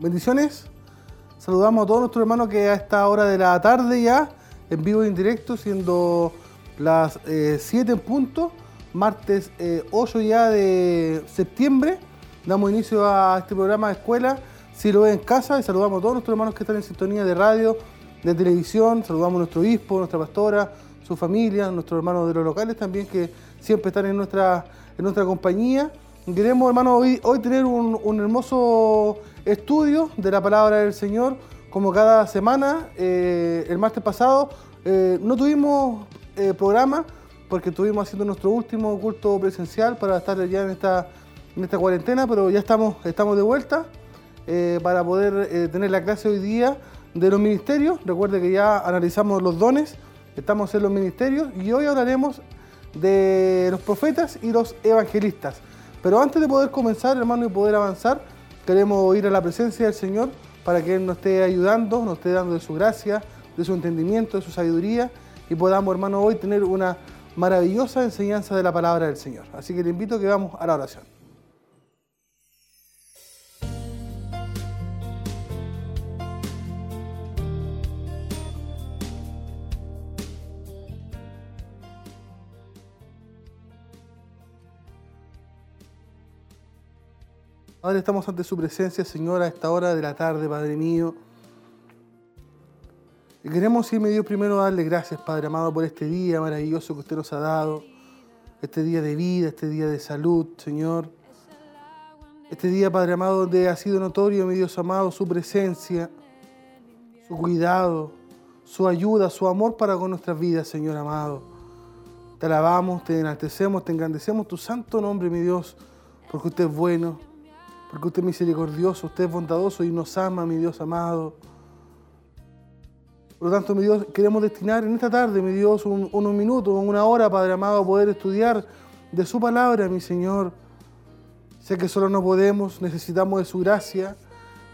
Bendiciones. Saludamos a todos nuestros hermanos que a esta hora de la tarde ya, en vivo y en directo, siendo las 7 eh, en punto, martes 8 eh, ya de septiembre. Damos inicio a este programa de escuela, si lo ve en casa, y saludamos a todos nuestros hermanos que están en sintonía de radio, de televisión, saludamos a nuestro obispo, nuestra pastora, su familia, nuestros hermanos de los locales también que siempre están en nuestra, en nuestra compañía. Queremos, hermanos, hoy, hoy tener un, hermoso estudio de la palabra del Señor, como cada semana. Eh, el martes pasado eh, no tuvimos eh, programa porque estuvimos haciendo nuestro último culto presencial para estar ya en esta, en esta cuarentena, pero ya estamos, estamos de vuelta para poder tener la clase hoy día de los ministerios. Recuerde que ya analizamos los dones, estamos en los ministerios y hoy hablaremos de los profetas y los evangelistas. Pero antes de poder comenzar, hermano, y poder avanzar, queremos ir a la presencia del Señor para que Él nos esté ayudando, nos esté dando de su gracia, de su entendimiento, de su sabiduría y podamos, hermano, hoy tener una maravillosa enseñanza de la palabra del Señor. Así que le invito a que vamos a la oración. Ahora estamos ante su presencia, Señor, a esta hora de la tarde, Padre mío. Y queremos irme, Dios, primero a darle gracias, Padre amado, por este día maravilloso que usted nos ha dado. Este día de vida, este día de salud, Señor. Este día, Padre amado, donde ha sido notorio, mi Dios amado, su presencia, su cuidado, su ayuda, su amor para con nuestras vidas, Señor amado. Te alabamos, te enaltecemos, te engrandecemos tu santo nombre, mi Dios, porque usted es bueno porque usted es misericordioso, usted es bondadoso y nos ama, mi Dios amado. Por lo tanto, mi Dios, queremos destinar en esta tarde, mi Dios, unos minutos, una hora, Padre amado, a poder estudiar de su palabra, mi Señor. Sé que solo no podemos, necesitamos de su gracia,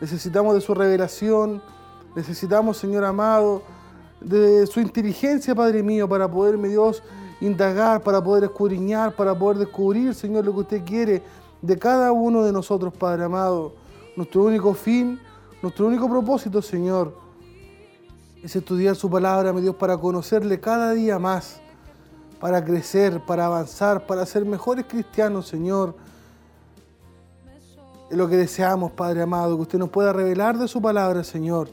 necesitamos de su revelación, necesitamos, Señor amado, de su inteligencia, Padre mío, para poder, mi Dios, indagar, para poder escudriñar, para poder descubrir, Señor, lo que usted quiere de cada uno de nosotros, Padre amado. Nuestro único fin, nuestro único propósito, Señor, es estudiar su palabra, mi Dios, para conocerle cada día más, para crecer, para avanzar, para ser mejores cristianos, Señor. Es lo que deseamos, Padre amado, que usted nos pueda revelar de su palabra, Señor,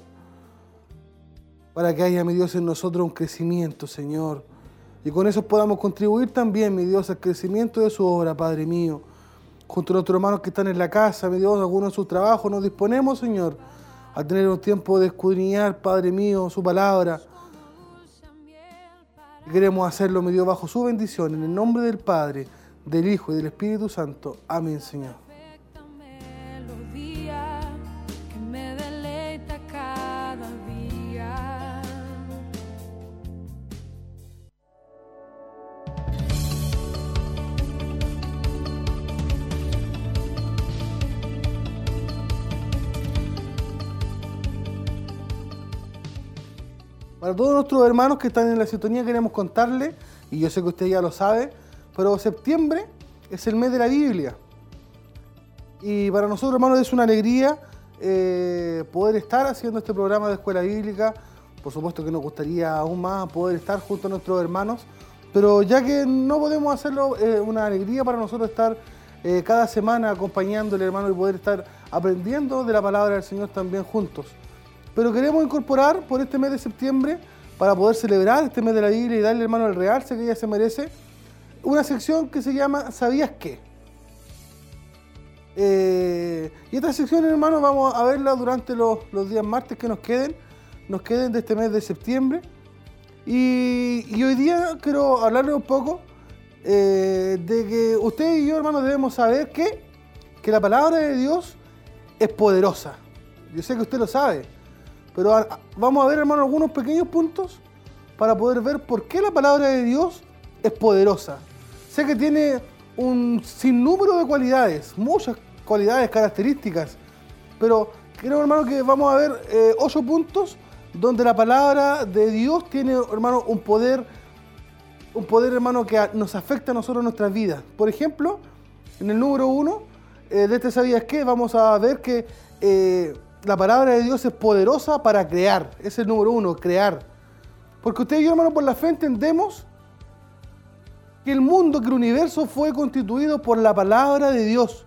para que haya, mi Dios, en nosotros un crecimiento, Señor. Y con eso podamos contribuir también, mi Dios, al crecimiento de su obra, Padre mío junto a nuestros hermanos que están en la casa, mi Dios, algunos en sus trabajos, nos disponemos, Señor, a tener un tiempo de escudriñar, Padre mío, su palabra. queremos hacerlo, mi Dios, bajo su bendición, en el nombre del Padre, del Hijo y del Espíritu Santo. Amén, Señor. Para todos nuestros hermanos que están en la sintonía queremos contarle, y yo sé que usted ya lo sabe, pero septiembre es el mes de la Biblia. Y para nosotros, hermanos, es una alegría eh, poder estar haciendo este programa de escuela bíblica. Por supuesto que nos gustaría aún más poder estar junto a nuestros hermanos, pero ya que no podemos hacerlo, es una alegría para nosotros estar eh, cada semana acompañándole, hermano, y poder estar aprendiendo de la palabra del Señor también juntos. Pero queremos incorporar por este mes de septiembre, para poder celebrar este mes de la Biblia y darle hermano el realce que ella se merece, una sección que se llama ¿Sabías qué? Eh, y esta sección, hermano, vamos a verla durante los, días martes que nos queden, nos queden de este mes de septiembre. Y, hoy día quiero hablarle un poco eh, de que usted y yo, hermano, debemos saber que, que la palabra de Dios es poderosa. Yo sé que usted lo sabe. Pero vamos a ver, hermano, algunos pequeños puntos para poder ver por qué la palabra de Dios es poderosa. Sé que tiene un sinnúmero de cualidades, muchas cualidades, características, pero creo, hermano, que vamos a ver eh, ocho puntos donde la palabra de Dios tiene, hermano, un poder, un poder, hermano, que nos afecta a nosotros en nuestras vidas. Por ejemplo, en el número uno eh, de este ¿Sabías qué? Vamos a ver que eh, la palabra de Dios es poderosa para crear. Es el número uno, crear. Porque usted y yo, hermano, por la fe entendemos que el mundo, que el universo fue constituido por la palabra de Dios.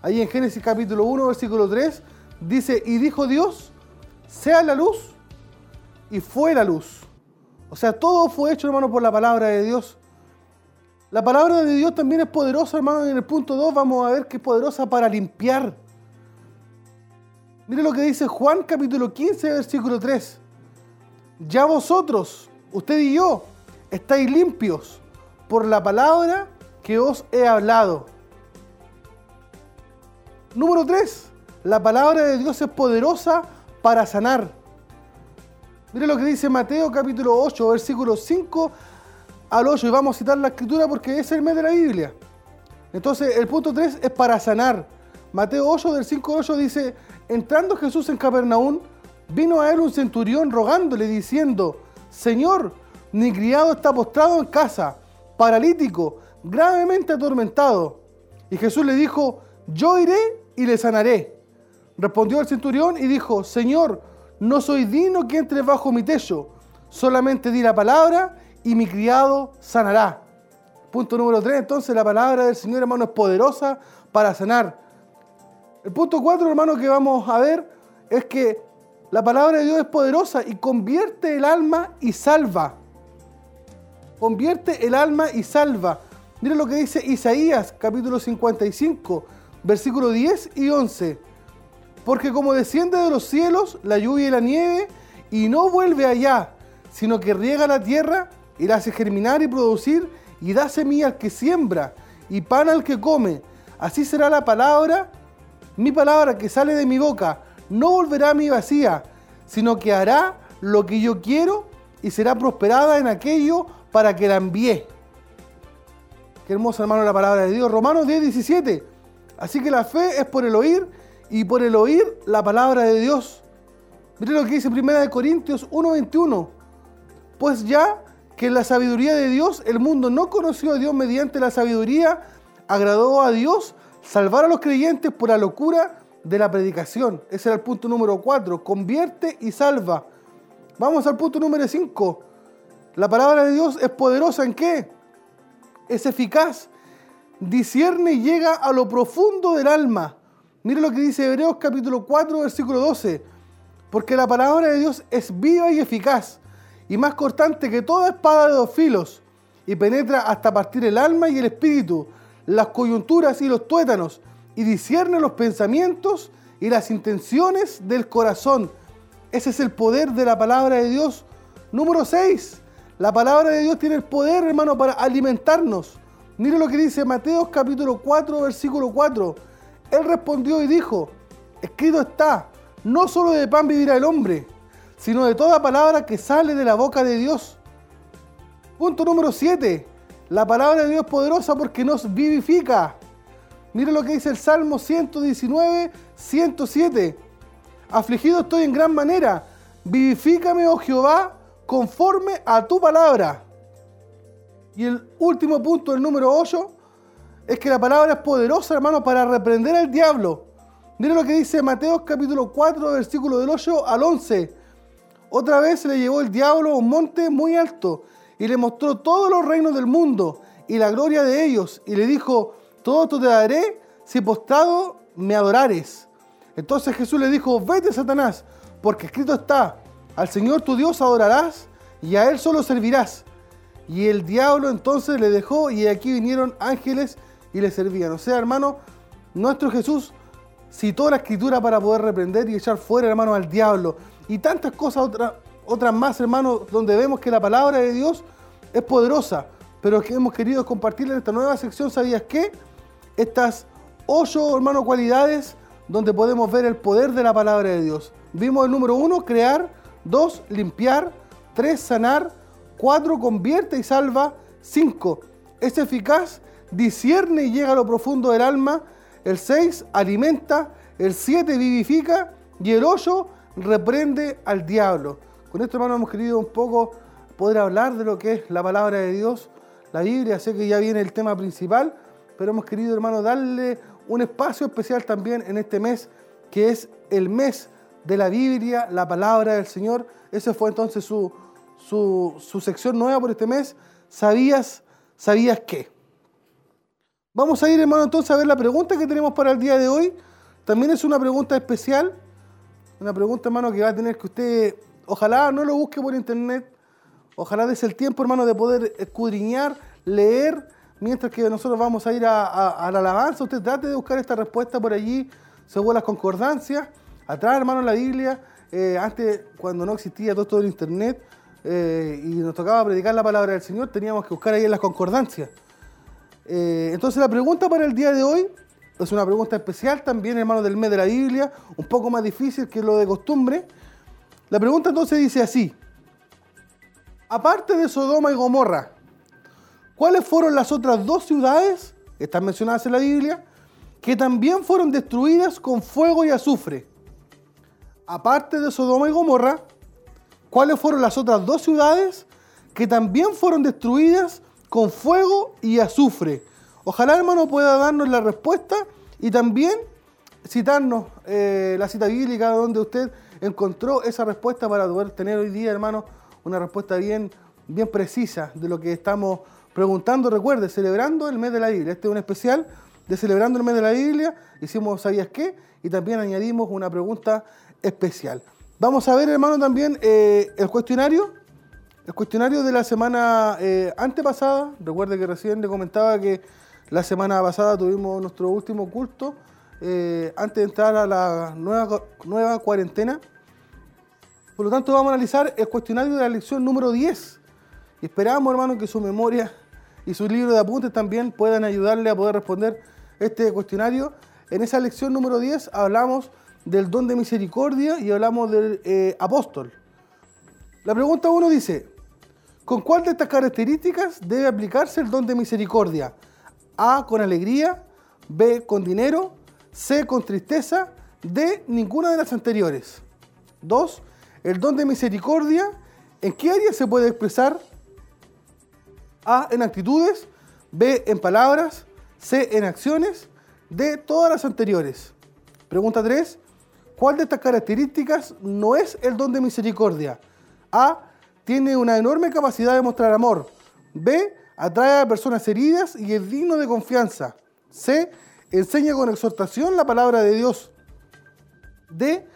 Ahí en Génesis capítulo 1, versículo 3, dice, y dijo Dios, sea la luz, y fue la luz. O sea, todo fue hecho, hermano, por la palabra de Dios. La palabra de Dios también es poderosa, hermano. En el punto 2 vamos a ver que es poderosa para limpiar. Mire lo que dice Juan capítulo 15, versículo 3. Ya vosotros, usted y yo, estáis limpios por la palabra que os he hablado. Número 3. La palabra de Dios es poderosa para sanar. Mire lo que dice Mateo capítulo 8, versículo 5 al 8. Y vamos a citar la escritura porque es el mes de la Biblia. Entonces el punto 3 es para sanar. Mateo 8 del 5 al 8 dice, entrando Jesús en Capernaum, vino a él un centurión rogándole diciendo, Señor, mi criado está postrado en casa paralítico, gravemente atormentado. Y Jesús le dijo, yo iré y le sanaré. Respondió el centurión y dijo, Señor, no soy digno que entre bajo mi techo, solamente di la palabra y mi criado sanará. Punto número 3, entonces la palabra del Señor, hermano, es poderosa para sanar. El punto 4, hermano, que vamos a ver es que la palabra de Dios es poderosa y convierte el alma y salva convierte el alma y salva. Mira lo que dice Isaías capítulo 55, versículo 10 y 11. Porque como desciende de los cielos la lluvia y la nieve, y no vuelve allá, sino que riega la tierra y la hace germinar y producir, y da semilla al que siembra, y pan al que come. Así será la palabra, mi palabra que sale de mi boca, no volverá a mi vacía, sino que hará lo que yo quiero y será prosperada en aquello para que la envíe. Qué hermosa, hermano, la palabra de Dios. Romanos 10, 17. Así que la fe es por el oír y por el oír la palabra de Dios. Mire lo que dice 1 Corintios 1, 21. Pues ya que en la sabiduría de Dios el mundo no conoció a Dios mediante la sabiduría, agradó a Dios salvar a los creyentes por la locura de la predicación. Ese era el punto número 4. Convierte y salva. Vamos al punto número 5 la palabra de Dios es poderosa en qué? Es eficaz. Discierne y llega a lo profundo del alma. Mire lo que dice Hebreos capítulo 4, versículo 12. Porque la palabra de Dios es viva y eficaz, y más cortante que toda espada de dos filos, y penetra hasta partir el alma y el espíritu, las coyunturas y los tuétanos, y discierne los pensamientos y las intenciones del corazón. Ese es el poder de la palabra de Dios. Número 6. La palabra de Dios tiene el poder, hermano, para alimentarnos. Mire lo que dice Mateo capítulo 4, versículo 4. Él respondió y dijo, escrito está, no solo de pan vivirá el hombre, sino de toda palabra que sale de la boca de Dios. Punto número 7. La palabra de Dios es poderosa porque nos vivifica. Mire lo que dice el Salmo 119, 107. Afligido estoy en gran manera. Vivifícame, oh Jehová, conforme a tu palabra. Y el último punto, el número 8, es que la palabra es poderosa, hermano, para reprender al diablo. Mire lo que dice Mateo capítulo 4, versículo del 8 al 11. Otra vez le llevó el diablo a un monte muy alto y le mostró todos los reinos del mundo y la gloria de ellos. Y le dijo, todo esto te daré si postrado me adorares. Entonces Jesús le dijo, vete Satanás, porque escrito está, al Señor tu Dios adorarás y a Él solo servirás. Y el diablo entonces le dejó y aquí vinieron ángeles y le servían. O sea, hermano, nuestro Jesús citó la escritura para poder reprender y echar fuera, hermano, al diablo. Y tantas cosas, otras, otras más, hermano, donde vemos que la palabra de Dios es poderosa. Pero que hemos querido compartir en esta nueva sección, ¿sabías qué? Estas ocho, hermano, cualidades donde podemos ver el poder de la palabra de Dios. Vimos el número uno, crear 2. Limpiar. 3. Sanar. 4. Convierte y salva. 5. Es eficaz. Discierne y llega a lo profundo del alma. El 6. Alimenta. El 7. Vivifica. Y el 8. Reprende al diablo. Con esto, hermano, hemos querido un poco poder hablar de lo que es la palabra de Dios, la Biblia. Sé que ya viene el tema principal, pero hemos querido, hermano, darle un espacio especial también en este mes, que es el mes de la Biblia, la palabra del Señor. Esa fue entonces su, su, sección nueva por este mes. ¿Sabías, sabías qué? Vamos a ir, hermano, entonces a ver la pregunta que tenemos para el día de hoy. También es una pregunta especial. Una pregunta, hermano, que va a tener que usted, ojalá no lo busque por internet. Ojalá des el tiempo, hermano, de poder escudriñar, leer, mientras que nosotros vamos a ir a, la alabanza. Usted trate de buscar esta respuesta por allí, según las concordancias. Atrás, hermano, la Biblia. Eh, antes, cuando no existía todo, todo el internet, eh, y nos tocaba predicar la palabra del Señor, teníamos que buscar ahí en las concordancias. Eh, entonces la pregunta para el día de hoy es una pregunta especial también, hermano, del mes de la Biblia, un poco más difícil que lo de costumbre. La pregunta entonces dice así, aparte de Sodoma y Gomorra, ¿cuáles fueron las otras dos ciudades, están mencionadas en la Biblia, que también fueron destruidas con fuego y azufre? Aparte de Sodoma y Gomorra, cuáles fueron las otras dos ciudades que también fueron destruidas con fuego y azufre. Ojalá, hermano, pueda darnos la respuesta y también citarnos eh, la cita bíblica donde usted encontró esa respuesta para poder tener hoy día, hermano, una respuesta bien, bien precisa de lo que estamos preguntando. Recuerde, celebrando el mes de la Biblia. Este es un especial de celebrando el mes de la Biblia. Hicimos ¿sabías qué? Y también añadimos una pregunta especial. Vamos a ver, hermano, también eh, el cuestionario. El cuestionario de la semana eh, antepasada. Recuerde que recién le comentaba que la semana pasada tuvimos nuestro último culto eh, antes de entrar a la nueva, nueva cuarentena. Por lo tanto, vamos a analizar el cuestionario de la lección número 10. Y esperamos, hermano, que su memoria y su libro de apuntes también puedan ayudarle a poder responder este cuestionario. En esa lección número 10 hablamos del don de misericordia y hablamos del eh, apóstol. La pregunta uno dice, ¿con cuál de estas características debe aplicarse el don de misericordia? A, con alegría, B, con dinero, C, con tristeza, D, ninguna de las anteriores. 2. El don de misericordia, ¿en qué área se puede expresar? A, en actitudes, B, en palabras, C, en acciones, D, todas las anteriores. Pregunta 3. ¿Cuál de estas características no es el don de misericordia? A. Tiene una enorme capacidad de mostrar amor. B. Atrae a personas heridas y es digno de confianza. C. Enseña con exhortación la palabra de Dios. D.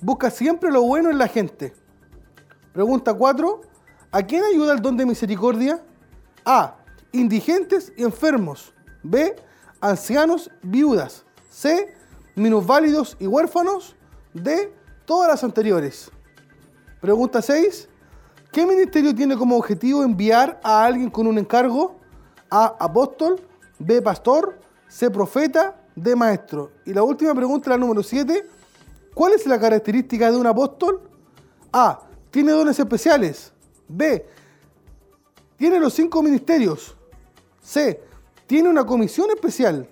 Busca siempre lo bueno en la gente. Pregunta 4. ¿A quién ayuda el don de misericordia? A. Indigentes y enfermos. B. Ancianos, viudas. C. Minusválidos y huérfanos de todas las anteriores. Pregunta 6. ¿Qué ministerio tiene como objetivo enviar a alguien con un encargo? A. Apóstol. B. Pastor. C. Profeta. D. Maestro. Y la última pregunta, la número 7. ¿Cuál es la característica de un apóstol? A. Tiene dones especiales. B. Tiene los cinco ministerios. C. Tiene una comisión especial.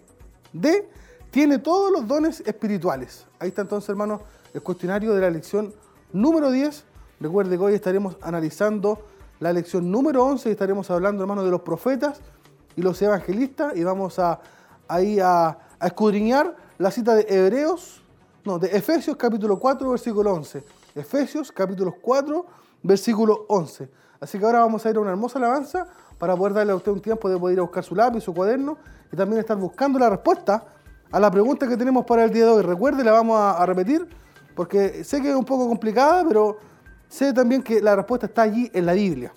D. Tiene todos los dones espirituales. Ahí está entonces, hermanos el cuestionario de la lección número 10. Recuerde que hoy estaremos analizando la lección número 11 y estaremos hablando, hermano, de los profetas y los evangelistas y vamos a, ahí a, escudriñar la cita de Hebreos, no, de Efesios capítulo 4, versículo 11. Efesios capítulo 4, versículo 11. Así que ahora vamos a ir a una hermosa alabanza para poder darle a usted un tiempo de poder ir a buscar su lápiz, su cuaderno y también estar buscando la respuesta a la pregunta que tenemos para el día de hoy. Recuerde, la vamos a repetir porque sé que es un poco complicada, pero sé también que la respuesta está allí en la Biblia.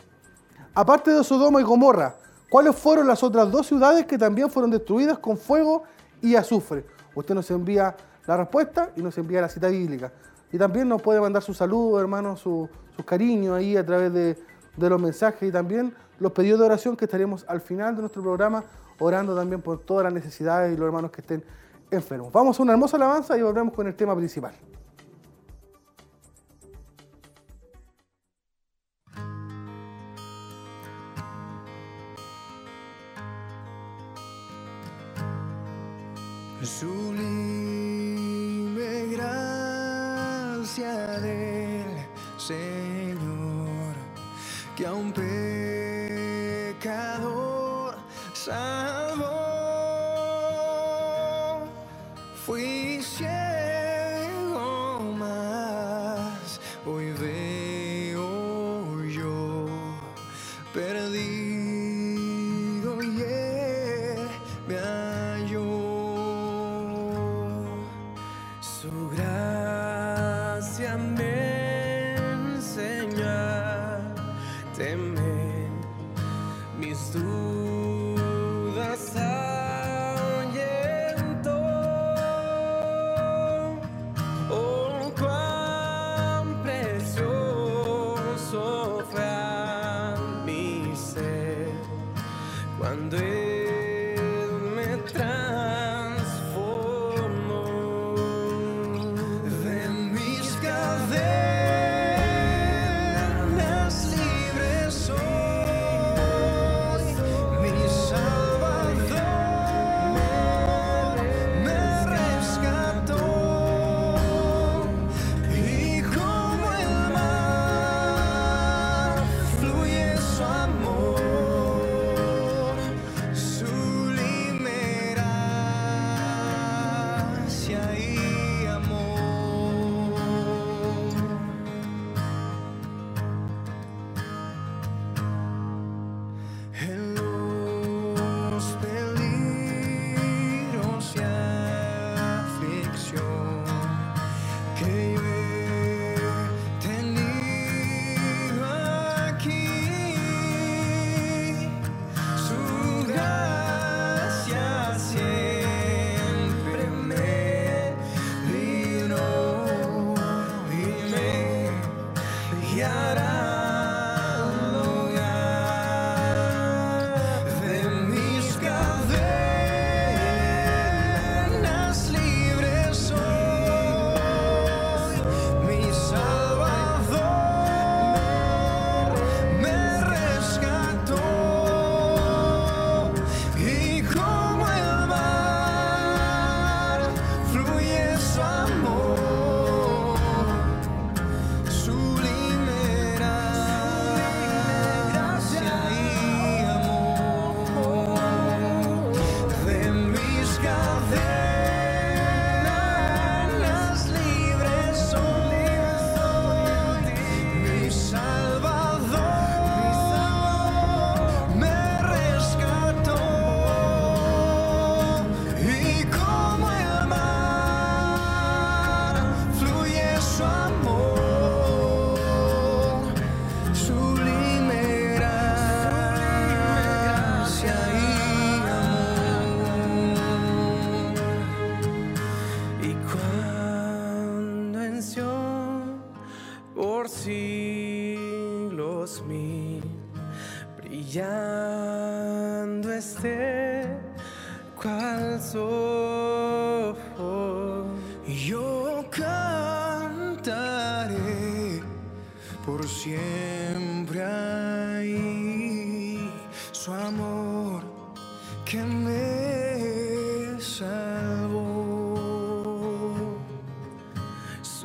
Aparte de Sodoma y Gomorra, ¿cuáles fueron las otras dos ciudades que también fueron destruidas con fuego y azufre? Usted nos envía la respuesta y nos envía la cita bíblica. Y también nos puede mandar su saludo, hermano, su, cariño ahí a través de, de los mensajes y también los pedidos de oración que estaremos al final de nuestro programa orando también por todas las necesidades y los hermanos que estén enfermos. Vamos a una hermosa alabanza y volvemos con el tema principal. Sublime gracia del Señor, que a un pecador.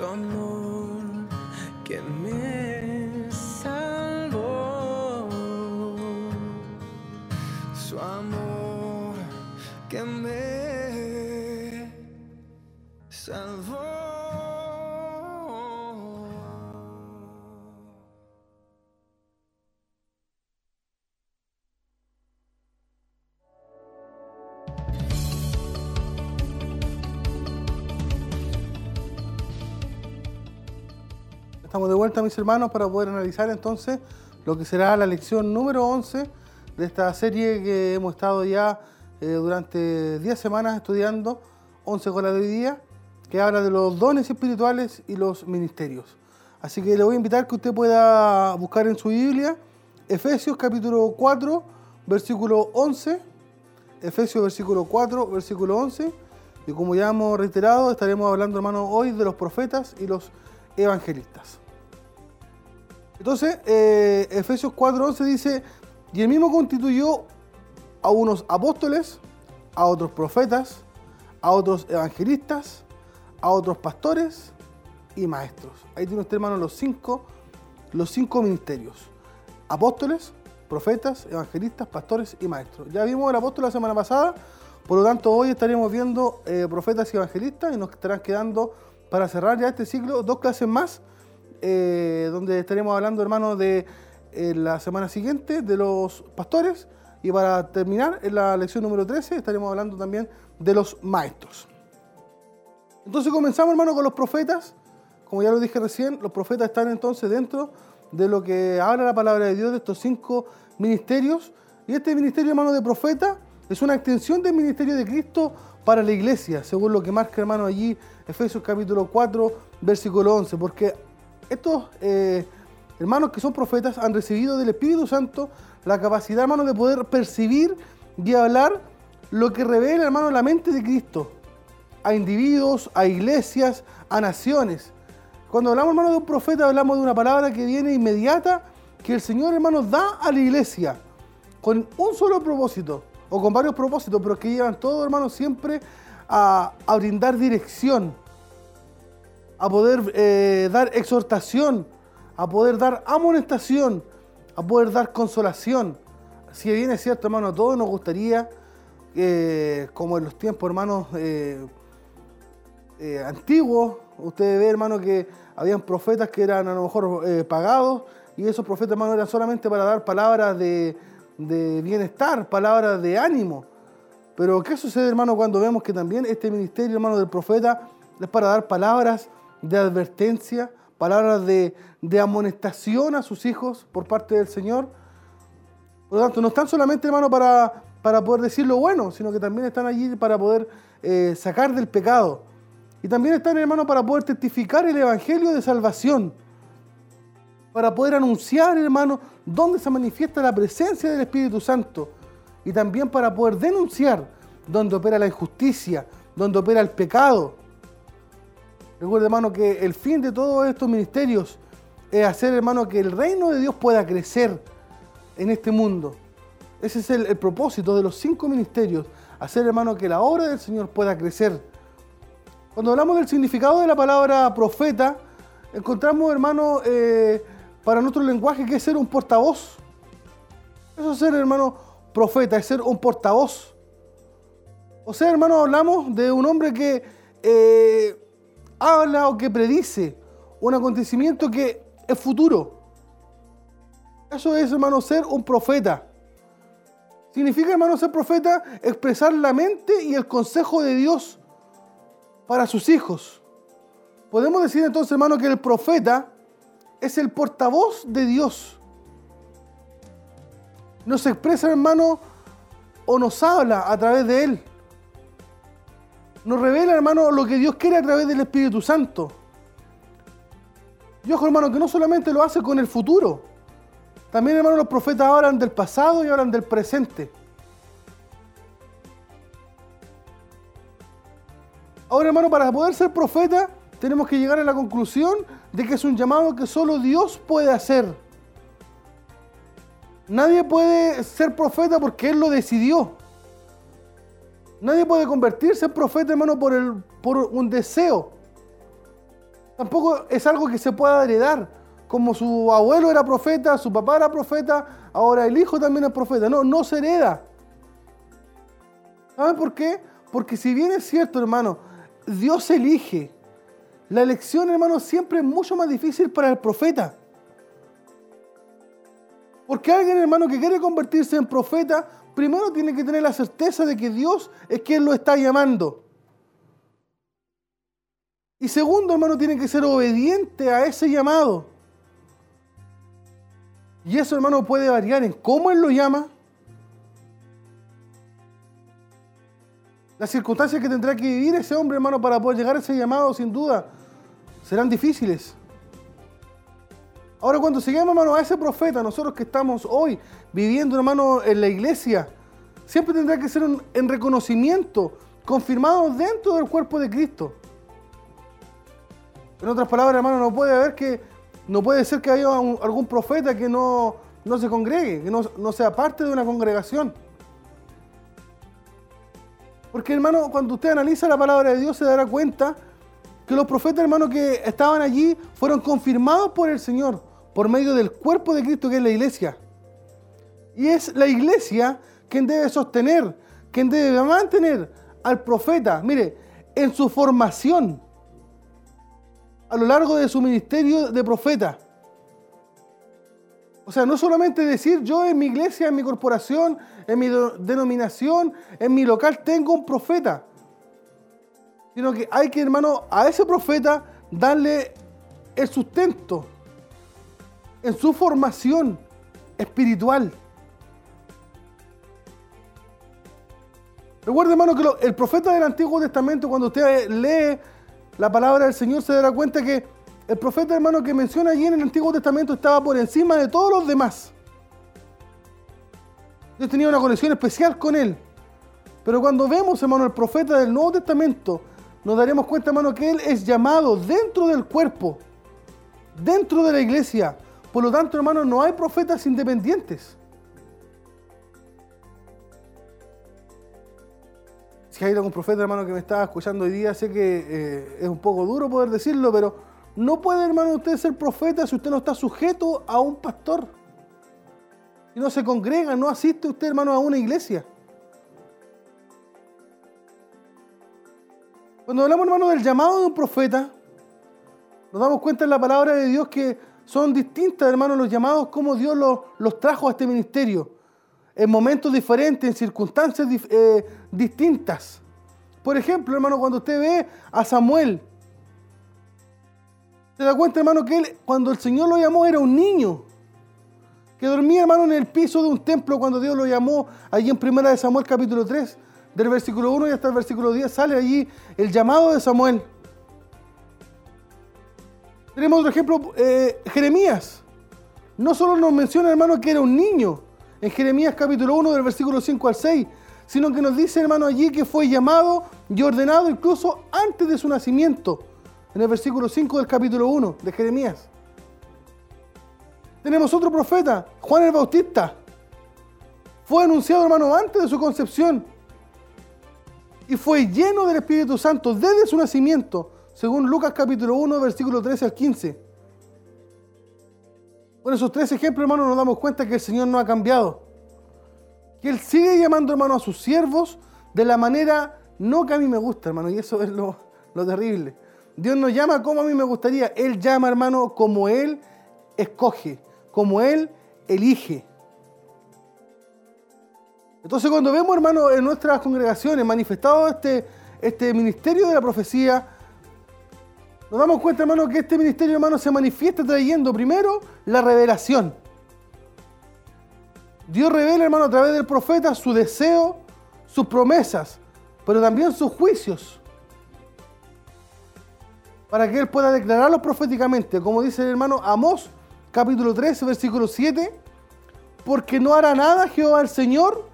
Su Estamos de vuelta, mis hermanos, para poder analizar entonces lo que será la lección número 11 de esta serie que hemos estado ya eh, durante 10 semanas estudiando, 11 con la de hoy día, que habla de los dones espirituales y los ministerios. Así que le voy a invitar que usted pueda buscar en su Biblia Efesios capítulo 4, versículo 11, Efesios versículo 4, versículo 11, y como ya hemos reiterado, estaremos hablando, hermanos, hoy de los profetas y los evangelistas. Entonces, eh, Efesios 4:11 dice, y el mismo constituyó a unos apóstoles, a otros profetas, a otros evangelistas, a otros pastores y maestros. Ahí tiene usted, hermano, los cinco, los cinco ministerios. Apóstoles, profetas, evangelistas, pastores y maestros. Ya vimos el apóstol la semana pasada, por lo tanto hoy estaremos viendo eh, profetas y evangelistas y nos estarán quedando para cerrar ya este ciclo dos clases más, eh, donde estaremos hablando, hermanos, de eh, la semana siguiente de los pastores y para terminar en la lección número 13 estaremos hablando también de los maestros. Entonces comenzamos, hermano, con los profetas. Como ya lo dije recién, los profetas están entonces dentro de lo que habla la palabra de Dios, de estos cinco ministerios Y este ministerio, hermano, de profeta es una extensión del ministerio de Cristo para la iglesia, según lo que marca, hermano, allí Efesios capítulo 4, versículo 11. Porque estos eh, hermanos que son profetas han recibido del Espíritu Santo la capacidad, hermano, de poder percibir y hablar lo que revela, hermano, la mente de Cristo a individuos, a iglesias, a naciones. Cuando hablamos, hermano, de un profeta, hablamos de una palabra que viene inmediata, que el Señor, hermano, da a la iglesia con un solo propósito, o con varios propósitos, pero que llevan todos, hermano, siempre a, brindar dirección, a poder eh, dar exhortación, a poder dar amonestación, a poder dar consolación. Si bien es cierto, hermano, a todos nos gustaría, eh, como en los tiempos, hermanos, eh, antiguos, usted ve, hermano, que habían profetas que eran a lo mejor pagados, y esos profetas, hermano, eran solamente para dar palabras de bienestar, palabras de ánimo. Pero ¿qué sucede, hermano, cuando vemos que también este ministerio, hermano, del profeta es para dar palabras de advertencia, palabras de, amonestación a sus hijos por parte del Señor? Por lo tanto, no están solamente, hermano, para, para poder decir lo bueno, sino que también están allí para poder eh, sacar del pecado. Y también están, hermano, para poder testificar el Evangelio de salvación para poder anunciar, hermano, dónde se manifiesta la presencia del Espíritu Santo y también para poder denunciar dónde opera la injusticia, dónde opera el pecado. Recuerda, hermano, que el fin de todos estos ministerios es hacer, hermano, que el reino de Dios pueda crecer en este mundo. Ese es el, propósito de los cinco ministerios, hacer, hermano, que la obra del Señor pueda crecer. Cuando hablamos del significado de la palabra profeta, encontramos, hermano, eh, para nuestro lenguaje que es ser un portavoz. Eso es ser, hermano, profeta, es ser un portavoz. O sea, hermano, hablamos de un hombre que eh, habla o que predice un acontecimiento que es futuro. Eso es, hermano, ser un profeta. Significa, hermano, ser profeta, expresar la mente y el consejo de Dios para sus hijos. Podemos decir entonces, hermano, que el profeta es el portavoz de Dios. Nos expresa, hermano, o nos habla a través de Él. Nos revela, hermano, lo que Dios quiere a través del Espíritu Santo. Ojo, hermano, que no solamente lo hace con el futuro. También, hermano, los profetas hablan del pasado y hablan del presente. Ahora, hermano, para poder ser profeta, tenemos que llegar a la conclusión de que es un llamado que solo Dios puede hacer. Nadie puede ser profeta porque Él lo decidió. Nadie puede convertirse en profeta, hermano, por, el, por un deseo. Tampoco es algo que se pueda heredar. Como su abuelo era profeta, su papá era profeta, ahora el hijo también es profeta. No, no se hereda. ¿Saben por qué? Porque si bien es cierto, hermano, Dios elige la elección, hermano, siempre es mucho más difícil para el profeta. Porque alguien, hermano, que quiere convertirse en profeta, primero tiene que tener la certeza de que Dios es quien lo está llamando. Y segundo, hermano, tiene que ser obediente a ese llamado. Y eso, hermano, puede variar en cómo Él lo llama, las circunstancias que tendrá que vivir ese hombre, hermano, para poder llegar a ese llamado, sin duda, serán difíciles. Ahora cuando sigamos, hermano, a ese profeta, nosotros que estamos hoy viviendo, hermano, en la iglesia, siempre tendrá que ser en reconocimiento, confirmado dentro del cuerpo de Cristo. En otras palabras, hermano, no puede haber que, no puede ser que haya algún profeta que no, no se congregue, que no, no sea parte de una congregación. Porque, hermano, cuando usted analiza la palabra de Dios se dará cuenta que los profetas, hermanos, que estaban allí fueron confirmados por el Señor por medio del cuerpo de Cristo que es la iglesia. Y es la iglesia quien debe sostener, quien debe mantener al profeta, mire, en su formación a lo largo de su ministerio de profeta. O sea, no solamente decir yo en mi iglesia, en mi corporación, en mi denominación, en mi local tengo un profeta sino que hay que, hermano, a ese profeta darle el sustento en su formación espiritual. Recuerda, hermano, que el profeta del Antiguo Testamento, cuando usted lee la palabra del Señor, se dará cuenta que el profeta, hermano, que menciona allí en el Antiguo Testamento estaba por encima de todos los demás. Dios tenía una conexión especial con él. Pero cuando vemos, hermano, el profeta del Nuevo Testamento, nos daremos cuenta, hermano, que él es llamado dentro del cuerpo, dentro de la iglesia. Por lo tanto, hermano, no hay profetas independientes. Si hay algún profeta, hermano, que me está escuchando hoy día, sé que eh, es un poco duro poder decirlo, pero no puede, hermano, usted ser profeta si usted no está sujeto a un pastor. Y no se congrega, no asiste usted, hermano, a una iglesia. Cuando hablamos, hermano, del llamado de un profeta, nos damos cuenta en la palabra de Dios que son distintas, hermano, los llamados, como Dios los, los trajo a este ministerio. En momentos diferentes, en circunstancias eh, distintas. Por ejemplo, hermano, cuando usted ve a Samuel, se da cuenta, hermano, que él, cuando el Señor lo llamó, era un niño. Que dormía, hermano, en el piso de un templo cuando Dios lo llamó, allí en Primera de Samuel, capítulo 3, del versículo 1 y hasta el versículo 10, sale allí el llamado de Samuel. Tenemos otro ejemplo, eh, Jeremías. No solo nos menciona, hermano, que era un niño en Jeremías capítulo 1 del versículo 5 al 6, sino que nos dice, hermano, allí que fue llamado y ordenado incluso antes de su nacimiento, en el versículo 5 del capítulo 1 de Jeremías. Tenemos otro profeta, Juan el Bautista. Fue anunciado, hermano, antes de su concepción y fue lleno del Espíritu Santo desde su nacimiento, según Lucas capítulo 1, versículo 13 al 15. Con esos tres ejemplos, hermanos, nos damos cuenta que el Señor no ha cambiado. Que Él sigue llamando, hermano, a sus siervos de la manera no que a mí me gusta, hermano, y eso es lo, lo terrible. Dios no llama como a mí me gustaría, Él llama, hermano, como Él escoge, como Él elige. Entonces cuando vemos, hermano, en nuestras congregaciones manifestado este, este ministerio de la profecía, nos damos cuenta, hermano, que este ministerio, hermano, se manifiesta trayendo primero la revelación. Dios revela, hermano, a través del profeta su deseo, sus promesas, pero también sus juicios. Para que él pueda declararlos proféticamente, como dice el hermano Amós, capítulo 13, versículo 7, porque no hará nada Jehová el Señor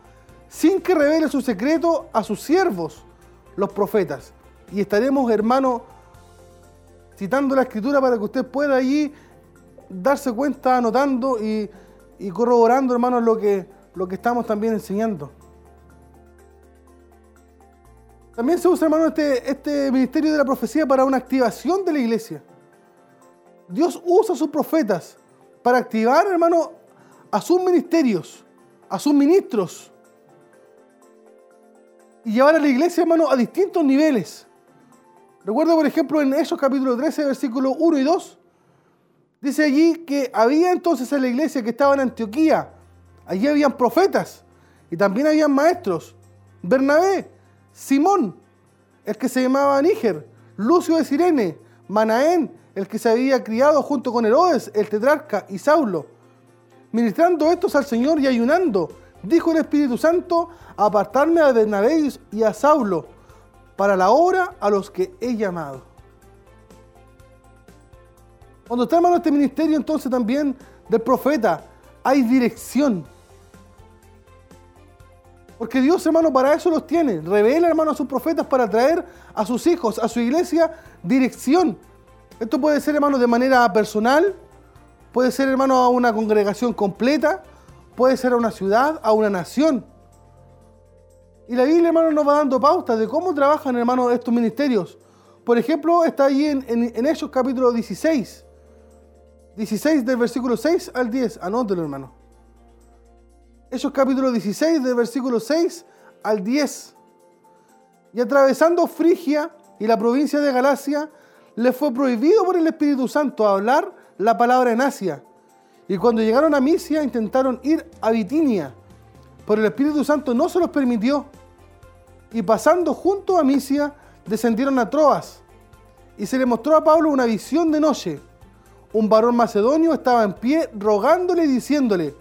sin que revele su secreto a sus siervos, los profetas. Y estaremos, hermano, citando la escritura para que usted pueda allí darse cuenta, anotando y, corroborando, hermano, lo que, lo que estamos también enseñando. También se usa, hermano, este, este ministerio de la profecía para una activación de la iglesia. Dios usa a sus profetas para activar, hermano, a sus ministerios, a sus ministros. Y llevar a la iglesia, hermano, a distintos niveles. Recuerda, por ejemplo, en Hechos capítulo 13, versículos 1 y 2. Dice allí que había entonces en la iglesia que estaba en Antioquía. Allí habían profetas y también habían maestros. Bernabé, Simón, el que se llamaba Níger, Lucio de Sirene, Manaén, el que se había criado junto con Herodes, el tetrarca, y Saulo. Ministrando estos al Señor y ayunando, dijo el Espíritu Santo, apartarme a Bernabé y a Saulo para la obra a los que he llamado. Cuando está hermano este ministerio entonces también del profeta, hay dirección. Porque Dios, hermano, para eso los tiene. Revela, hermano, a sus profetas para traer a sus hijos, a su iglesia, dirección. Esto puede ser, hermano, de manera personal, puede ser, hermano, a una congregación completa, puede ser a una ciudad, a una nación. Y la Biblia, hermano, nos va dando pautas de cómo trabajan, hermano, estos ministerios. Por ejemplo, está ahí en, en, en Hechos capítulo 16. 16 del versículo 6 al 10. Anótelo, hermano. Hechos capítulo 16 del versículo 6 al 10. Y atravesando Frigia y la provincia de Galacia, les fue prohibido por el Espíritu Santo hablar la palabra en Asia. Y cuando llegaron a Misia intentaron ir a Bitinia, pero el Espíritu Santo no se los permitió. Y pasando junto a Misia, descendieron a Troas. Y se le mostró a Pablo una visión de noche. Un varón macedonio estaba en pie rogándole y diciéndole,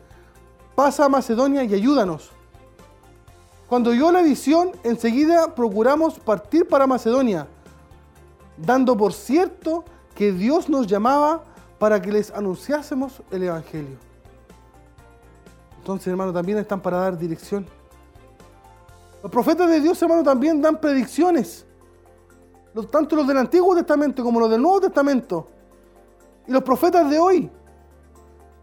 pasa a Macedonia y ayúdanos. Cuando dio la visión, enseguida procuramos partir para Macedonia, dando por cierto que Dios nos llamaba para que les anunciásemos el Evangelio. Entonces, hermano, también están para dar dirección. Los profetas de Dios, hermano, también dan predicciones. Tanto los del Antiguo Testamento como los del Nuevo Testamento. Y los profetas de hoy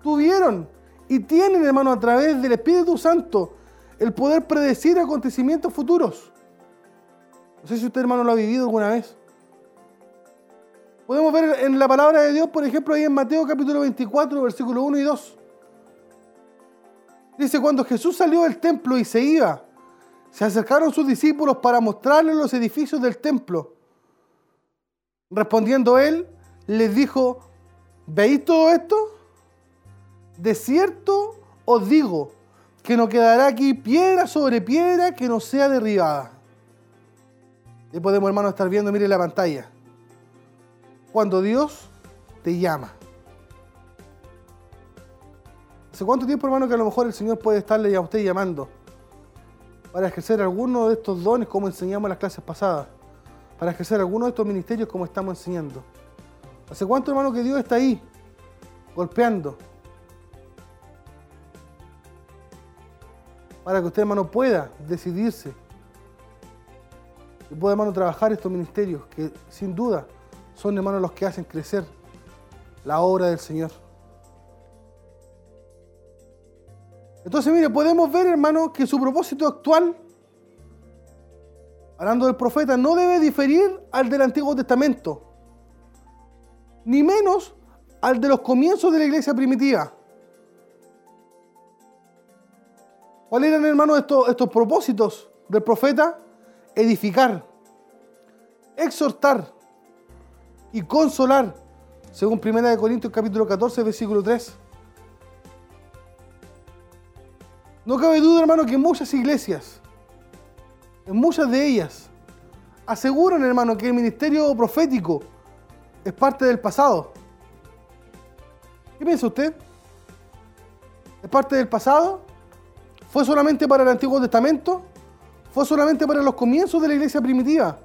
tuvieron y tienen, hermano, a través del Espíritu Santo, el poder predecir acontecimientos futuros. No sé si usted, hermano, lo ha vivido alguna vez. Podemos ver en la palabra de Dios, por ejemplo, ahí en Mateo capítulo 24, versículo 1 y 2. Dice, cuando Jesús salió del templo y se iba, se acercaron sus discípulos para mostrarles los edificios del templo. Respondiendo él, les dijo, ¿veis todo esto? De cierto os digo que no quedará aquí piedra sobre piedra que no sea derribada. Y podemos, hermano, estar viendo, mire la pantalla. Cuando Dios te llama. ¿Hace cuánto tiempo, hermano, que a lo mejor el Señor puede estarle a usted llamando? Para ejercer alguno de estos dones como enseñamos en las clases pasadas. Para ejercer alguno de estos ministerios como estamos enseñando. ¿Hace cuánto, hermano, que Dios está ahí? Golpeando. Para que usted, hermano, pueda decidirse. Y pueda, hermano, trabajar estos ministerios que sin duda son, hermano, los que hacen crecer la obra del Señor. Entonces, mire, podemos ver, hermano, que su propósito actual, hablando del profeta, no debe diferir al del Antiguo Testamento, ni menos al de los comienzos de la iglesia primitiva. ¿Cuáles eran, hermano, estos, estos propósitos del profeta? Edificar, exhortar y consolar, según 1 Corintios capítulo 14, versículo 3. No cabe duda, hermano, que muchas iglesias, en muchas de ellas, aseguran, hermano, que el ministerio profético es parte del pasado. ¿Qué piensa usted? ¿Es parte del pasado? ¿Fue solamente para el Antiguo Testamento? ¿Fue solamente para los comienzos de la iglesia primitiva?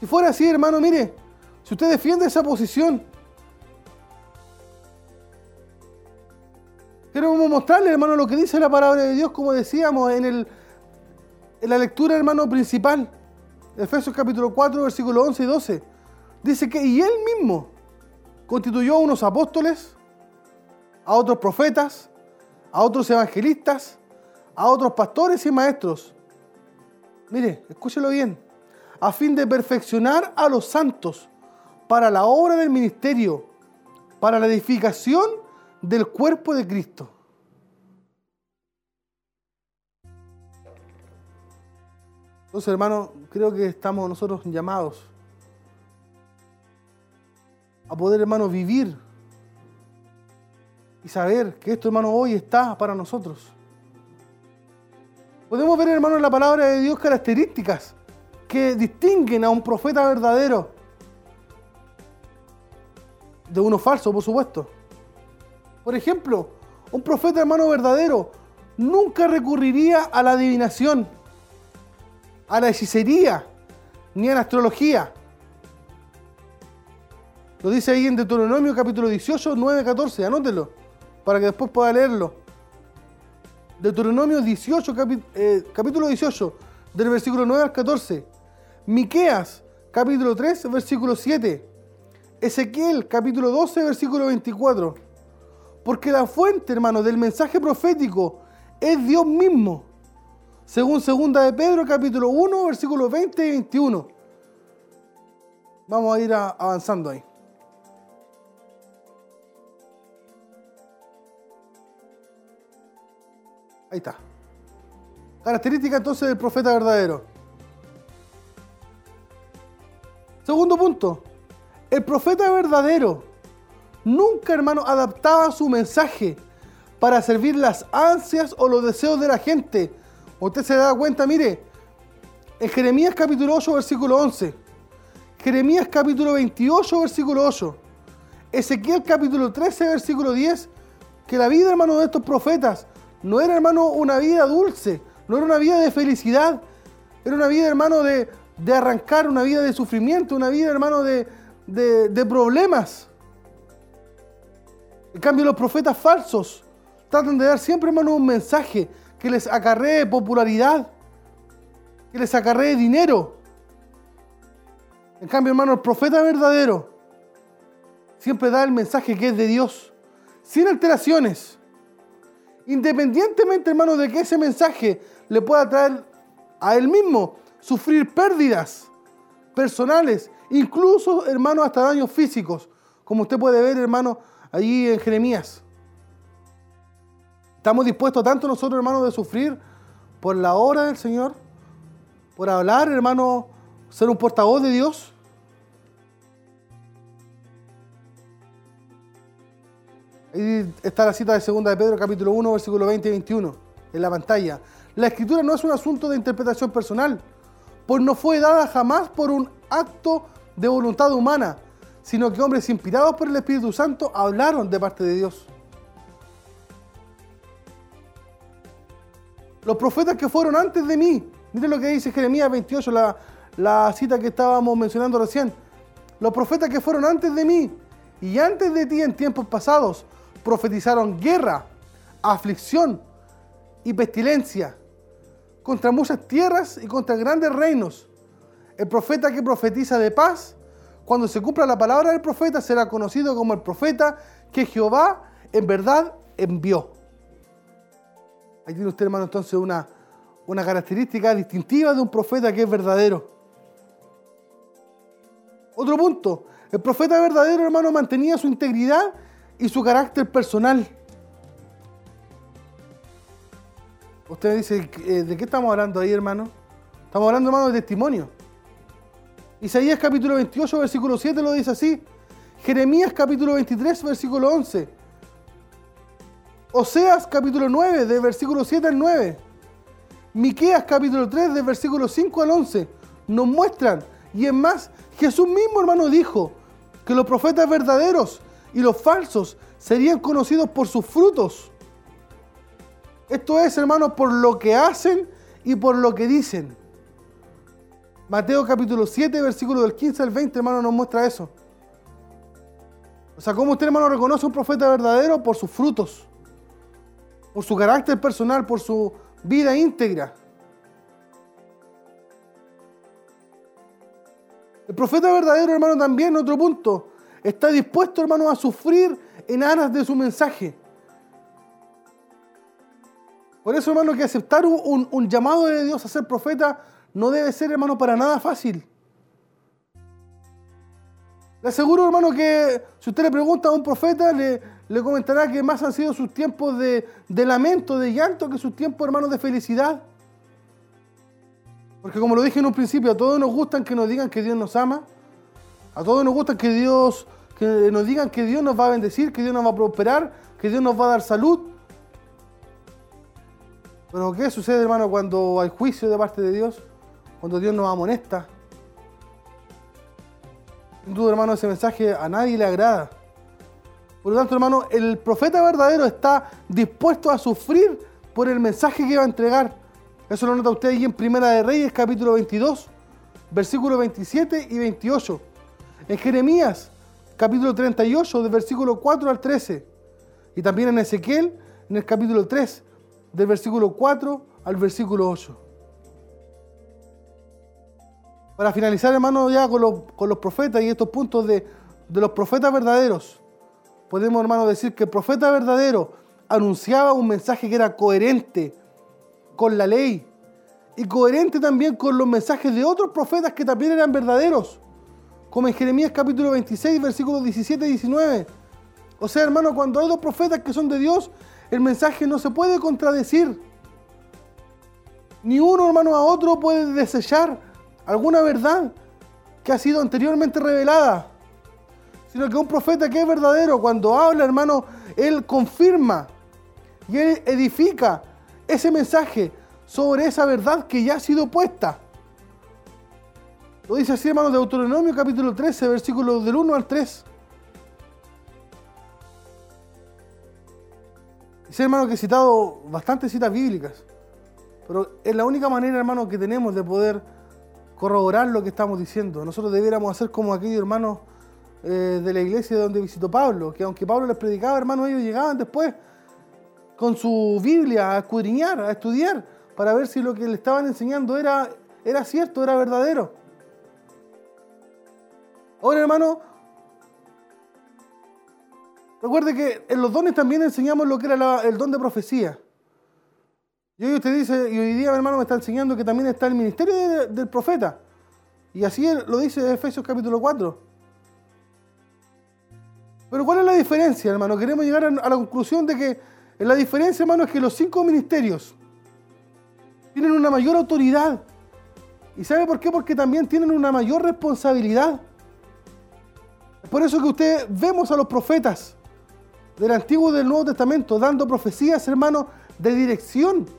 Si fuera así, hermano, mire, si usted defiende esa posición, Queremos mostrarle, hermano, lo que dice la palabra de Dios, como decíamos en, el, la lectura, hermano, principal. Efesios capítulo 4, versículos 11 y 12. Dice que, y él mismo constituyó a unos apóstoles, a otros profetas, a otros evangelistas, a otros pastores y maestros. Mire, escúchelo bien. A fin de perfeccionar a los santos para la obra del ministerio, para la edificación del cuerpo de Cristo. Entonces, hermano, creo que estamos nosotros llamados a poder, hermano, vivir y saber que esto, hermano, hoy está para nosotros. Podemos ver, hermano, en la palabra de Dios características que distinguen a un profeta verdadero de uno falso, por supuesto. Por ejemplo, un profeta hermano verdadero nunca recurriría a la adivinación, a la hechicería, ni a la astrología. Lo dice ahí en Deuteronomio capítulo 18, 9, 14. Anótelo para que después pueda leerlo. Deuteronomio 18, eh, capítulo 18, del versículo 9 al 14. Miqueas, capítulo 3, versículo 7. Ezequiel, capítulo 12, versículo 24. Porque la fuente, hermano, del mensaje profético es Dios mismo. Según segunda de Pedro, capítulo 1, versículos 20 y 21. Vamos a ir avanzando ahí. Ahí está. Característica entonces del profeta verdadero. Segundo punto. El profeta verdadero nunca, hermano, adaptaba su mensaje para servir las ansias o los deseos de la gente. Usted se da cuenta, mire, en Jeremías capítulo 8, versículo 11, Jeremías capítulo 28, versículo 8, Ezequiel capítulo 13, versículo 10, que la vida, hermano, de estos profetas no era, hermano, una vida dulce, no era una vida de felicidad, era una vida, hermano, de, de arrancar, una vida de sufrimiento, una vida, hermano, de, de, de problemas. En cambio, los profetas falsos tratan de dar siempre, hermano, un mensaje que les acarree popularidad, que les acarree dinero. En cambio, hermano, el profeta verdadero siempre da el mensaje que es de Dios, sin alteraciones. Independientemente, hermano, de que ese mensaje le pueda traer a él mismo sufrir pérdidas personales, incluso, hermano, hasta daños físicos, como usted puede ver, hermano, allí en Jeremías. ¿Estamos dispuestos tanto nosotros, hermano, de sufrir por la obra del Señor? Por hablar, hermano, ser un portavoz de Dios. Ahí está la cita de 2 de Pedro, capítulo 1, versículo 20 y 21, en la pantalla. La escritura no es un asunto de interpretación personal, pues no fue dada jamás por un acto de voluntad humana, sino que hombres inspirados por el Espíritu Santo hablaron de parte de Dios. Los profetas que fueron antes de mí, miren lo que dice Jeremías 28, la, la cita que estábamos mencionando recién. Los profetas que fueron antes de mí y antes de ti en tiempos pasados profetizaron guerra, aflicción y pestilencia contra muchas tierras y contra grandes reinos. El profeta que profetiza de paz, cuando se cumpla la palabra del profeta, será conocido como el profeta que Jehová en verdad envió. Ahí tiene usted, hermano, entonces una, una característica distintiva de un profeta que es verdadero. Otro punto, el profeta verdadero, hermano, mantenía su integridad y su carácter personal. Usted dice, eh, ¿de qué estamos hablando ahí, hermano? Estamos hablando, hermano, de testimonio. Isaías capítulo 28, versículo 7 lo dice así. Jeremías capítulo 23, versículo 11. Oseas capítulo 9, del versículo 7 al 9. Miqueas capítulo 3, del versículo 5 al 11. Nos muestran, y es más, Jesús mismo, hermano, dijo que los profetas verdaderos y los falsos serían conocidos por sus frutos. Esto es, hermano, por lo que hacen y por lo que dicen. Mateo capítulo 7, versículo del 15 al 20, hermano, nos muestra eso. O sea, ¿cómo usted, hermano, reconoce un profeta verdadero? Por sus frutos, por su carácter personal, por su vida íntegra. El profeta verdadero, hermano, también, otro punto, está dispuesto, hermano, a sufrir en aras de su mensaje. Por eso, hermano, que aceptar un, llamado de Dios a ser profeta no debe ser, hermano, para nada fácil. Le aseguro, hermano, que si usted le pregunta a un profeta, le, le comentará que más han sido sus tiempos de, lamento, de llanto, que sus tiempos, hermano, de felicidad. Porque como lo dije en un principio, a todos nos gustan que nos digan que Dios nos ama. A todos nos gusta que Dios, que nos digan que Dios nos va a bendecir, que Dios nos va a prosperar, que Dios nos va a dar salud. Pero ¿qué sucede, hermano, cuando hay juicio de parte de Dios? Cuando Dios nos amonesta. Sin duda, hermano, ese mensaje a nadie le agrada. Por lo tanto, hermano, el profeta verdadero está dispuesto a sufrir por el mensaje que va a entregar. Eso lo nota usted ahí en Primera de Reyes, capítulo 22, versículos 27 y 28. En Jeremías, capítulo 38, del versículo 4 al 13. Y también en Ezequiel, en el capítulo 3, del versículo 4 al versículo 8. Para finalizar, hermano, ya con los, profetas y estos puntos de, de los profetas verdaderos, podemos, hermano, decir que el profeta verdadero anunciaba un mensaje que era coherente con la ley y coherente también con los mensajes de otros profetas que también eran verdaderos, como en Jeremías capítulo 26, versículos 17 y 19. O sea, hermano, cuando hay dos profetas que son de Dios, el mensaje no se puede contradecir. Ni uno, hermano, a otro puede desechar alguna verdad que ha sido anteriormente revelada. Sino que un profeta que es verdadero, cuando habla, hermano, él confirma y él edifica ese mensaje sobre esa verdad que ya ha sido puesta. Lo dice así, hermanos, de Deuteronomio capítulo 13, versículos del 1 al 3. sé, hermano, que he citado bastantes citas bíblicas, pero es la única manera, hermano, que tenemos de poder corroborar lo que estamos diciendo. Nosotros debiéramos hacer como aquellos hermanos eh, de la iglesia donde visitó Pablo, que aunque Pablo les predicaba, hermano, ellos llegaban después con su Biblia a escudriñar, a estudiar, para ver si lo que le estaban enseñando era, era cierto, era verdadero. Ahora, hermano, recuerde que en los dones también enseñamos lo que era el don de profecía. Y hoy usted dice, y hoy día mi hermano me está enseñando que también está el ministerio del profeta. Y así lo dice Efesios capítulo 4. Pero ¿cuál es la diferencia, hermano? Queremos llegar a la conclusión de que la diferencia, hermano, es que los cinco ministerios tienen una mayor autoridad. ¿Y sabe por qué? Porque también tienen una mayor responsabilidad. Es por eso que usted vemos a los profetas del Antiguo y del Nuevo Testamento dando profecías, hermano, de dirección.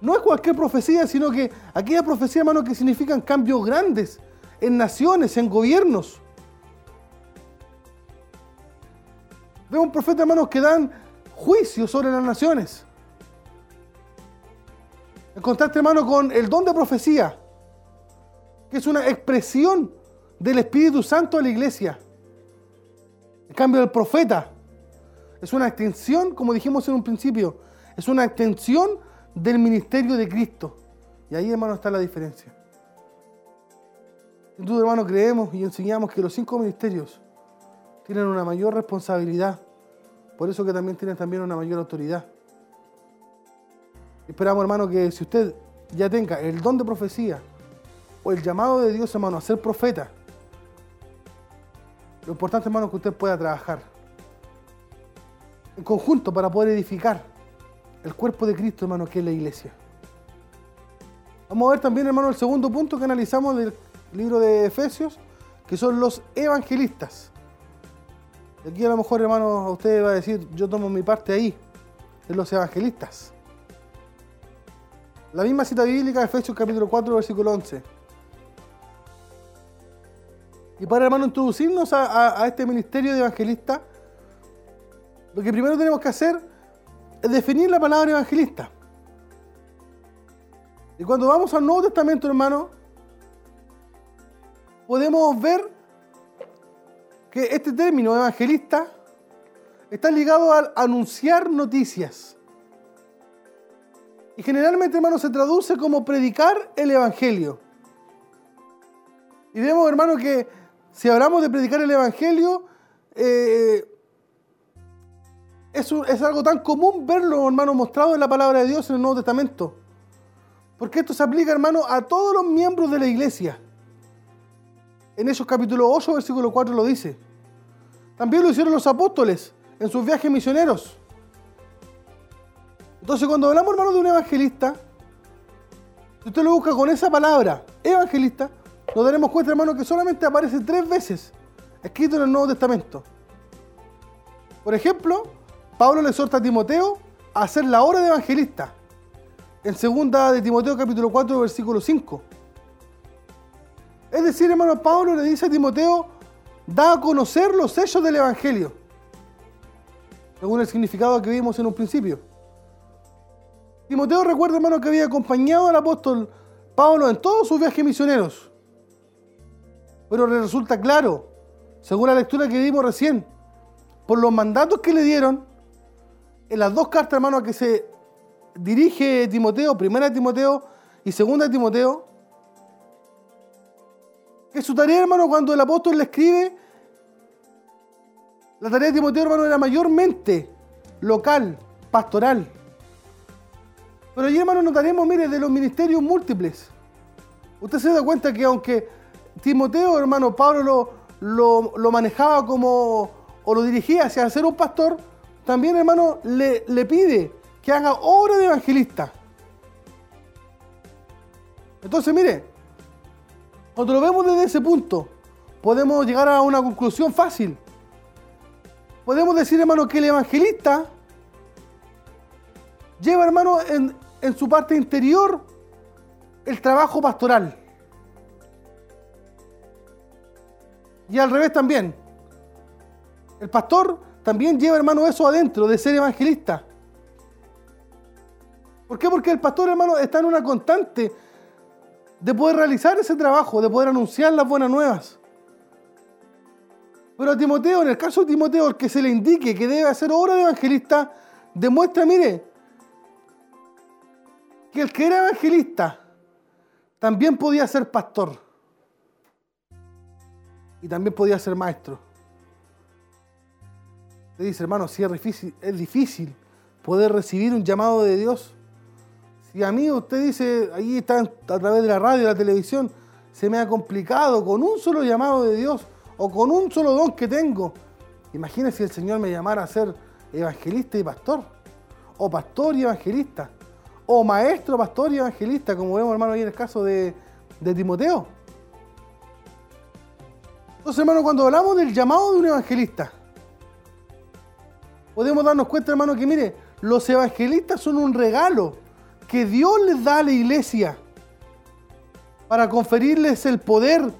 No es cualquier profecía, sino que aquellas profecías, hermano, que significan cambios grandes en naciones, en gobiernos. Vemos profetas, hermanos, que dan juicio sobre las naciones. En contraste, hermano, con el don de profecía, que es una expresión del Espíritu Santo a la iglesia. En cambio, el profeta es una extensión, como dijimos en un principio, es una extensión del ministerio de Cristo. Y ahí, hermano, está la diferencia. Sin duda, hermano, creemos y enseñamos que los cinco ministerios tienen una mayor responsabilidad por eso que también tienen también una mayor autoridad. Esperamos, hermano, que si usted ya tenga el don de profecía o el llamado de Dios, hermano, a ser profeta, lo importante, hermano, es que usted pueda trabajar en conjunto para poder edificar el cuerpo de Cristo, hermano, que es la iglesia. Vamos a ver también, hermano, el segundo punto que analizamos del libro de Efesios, que son los evangelistas. Aquí a lo mejor, hermano, usted va a decir, yo tomo mi parte ahí, en los evangelistas. La misma cita bíblica Efesios capítulo 4, versículo 11. Y para, hermano, introducirnos a, este ministerio de evangelista, lo que primero tenemos que hacer definir la palabra evangelista. Y cuando vamos al Nuevo Testamento, hermano, podemos ver que este término evangelista está ligado al anunciar noticias. Y generalmente, hermano, se traduce como predicar el Evangelio. Y vemos, hermano, que si hablamos de predicar el Evangelio, eh, es, algo tan común verlo, hermano, mostrado en la palabra de Dios en el Nuevo Testamento. Porque esto se aplica, hermano, a todos los miembros de la iglesia. En esos capítulo 8, versículo 4 lo dice. También lo hicieron los apóstoles en sus viajes misioneros. Entonces cuando hablamos, hermano, de un evangelista, si usted lo busca con esa palabra, evangelista, nos daremos cuenta, hermano, que solamente aparece tres veces escrito en el Nuevo Testamento. Por ejemplo, Pablo le exhorta a Timoteo a hacer la obra de evangelista. En segunda de Timoteo capítulo 4, versículo 5. Es decir, hermano, Pablo le dice a Timoteo, da a conocer los sellos del Evangelio, según el significado que vimos en un principio. Timoteo recuerda, hermano, que había acompañado al apóstol Pablo en todos sus viajes misioneros. Pero le resulta claro, según la lectura que vimos recién, por los mandatos que le dieron, en las dos cartas, hermano, a que se dirige Timoteo, primera de Timoteo y segunda de Timoteo, que su tarea, hermano, cuando el apóstol le escribe, la tarea de Timoteo, hermano, era mayormente local, pastoral. Pero allí, hermano, notaremos, mire, de los ministerios múltiples. Usted se da cuenta que aunque Timoteo, hermano, Pablo lo, lo, manejaba como, o lo dirigía hacia ser un pastor, también, hermano, le, pide que haga obra de evangelista. Entonces, mire, cuando lo vemos desde ese punto, podemos llegar a una conclusión fácil. Podemos decir, hermano, que el evangelista lleva, hermano, en, en su parte interior el trabajo pastoral. Y al revés también. El pastor también lleva, hermano, eso adentro de ser evangelista. ¿Por qué? Porque el pastor, hermano, está en una constante de poder realizar ese trabajo, de poder anunciar las buenas nuevas. Pero a Timoteo, en el caso de Timoteo, el que se le indique que debe hacer obra de evangelista, demuestra, mire, que el que era evangelista también podía ser pastor. Y también podía ser maestro. Le dice, hermano, si es difícil, poder recibir un llamado de Dios. Si a mí usted dice, ahí está a través de la radio, la televisión, se me ha complicado con un solo llamado de Dios o con un solo don que tengo. Imagínese si el Señor me llamara a ser evangelista y pastor, o pastor y evangelista, o maestro, pastor y evangelista, como vemos hermano ahí en el caso de, de Timoteo. Entonces hermano, cuando hablamos del llamado de un evangelista, podemos darnos cuenta hermano que mire, los evangelistas son un regalo que Dios les da a la iglesia para conferirles el poder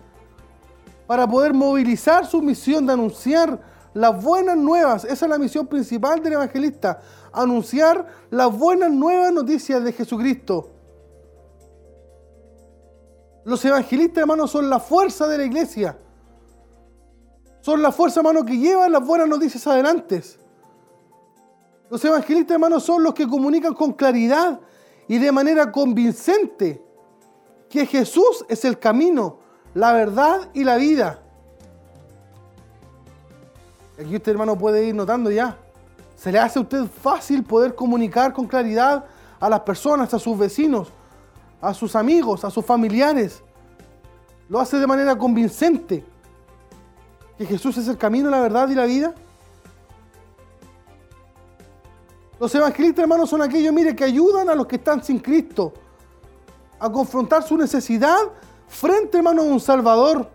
para poder movilizar su misión de anunciar las buenas nuevas. Esa es la misión principal del evangelista, anunciar las buenas nuevas noticias de Jesucristo. Los evangelistas, hermanos, son la fuerza de la iglesia. Son la fuerza, hermano, que llevan las buenas noticias adelante. Los evangelistas, hermanos, son los que comunican con claridad y de manera convincente que Jesús es el camino, la verdad y la vida. Aquí usted, hermano, puede ir notando ya. Se le hace a usted fácil poder comunicar con claridad a las personas, a sus vecinos, a sus amigos, a sus familiares. Lo hace de manera convincente. Que Jesús es el camino, la verdad y la vida. Los evangelistas, hermanos, son aquellos, mire, que ayudan a los que están sin Cristo a confrontar su necesidad frente, hermano, a un Salvador.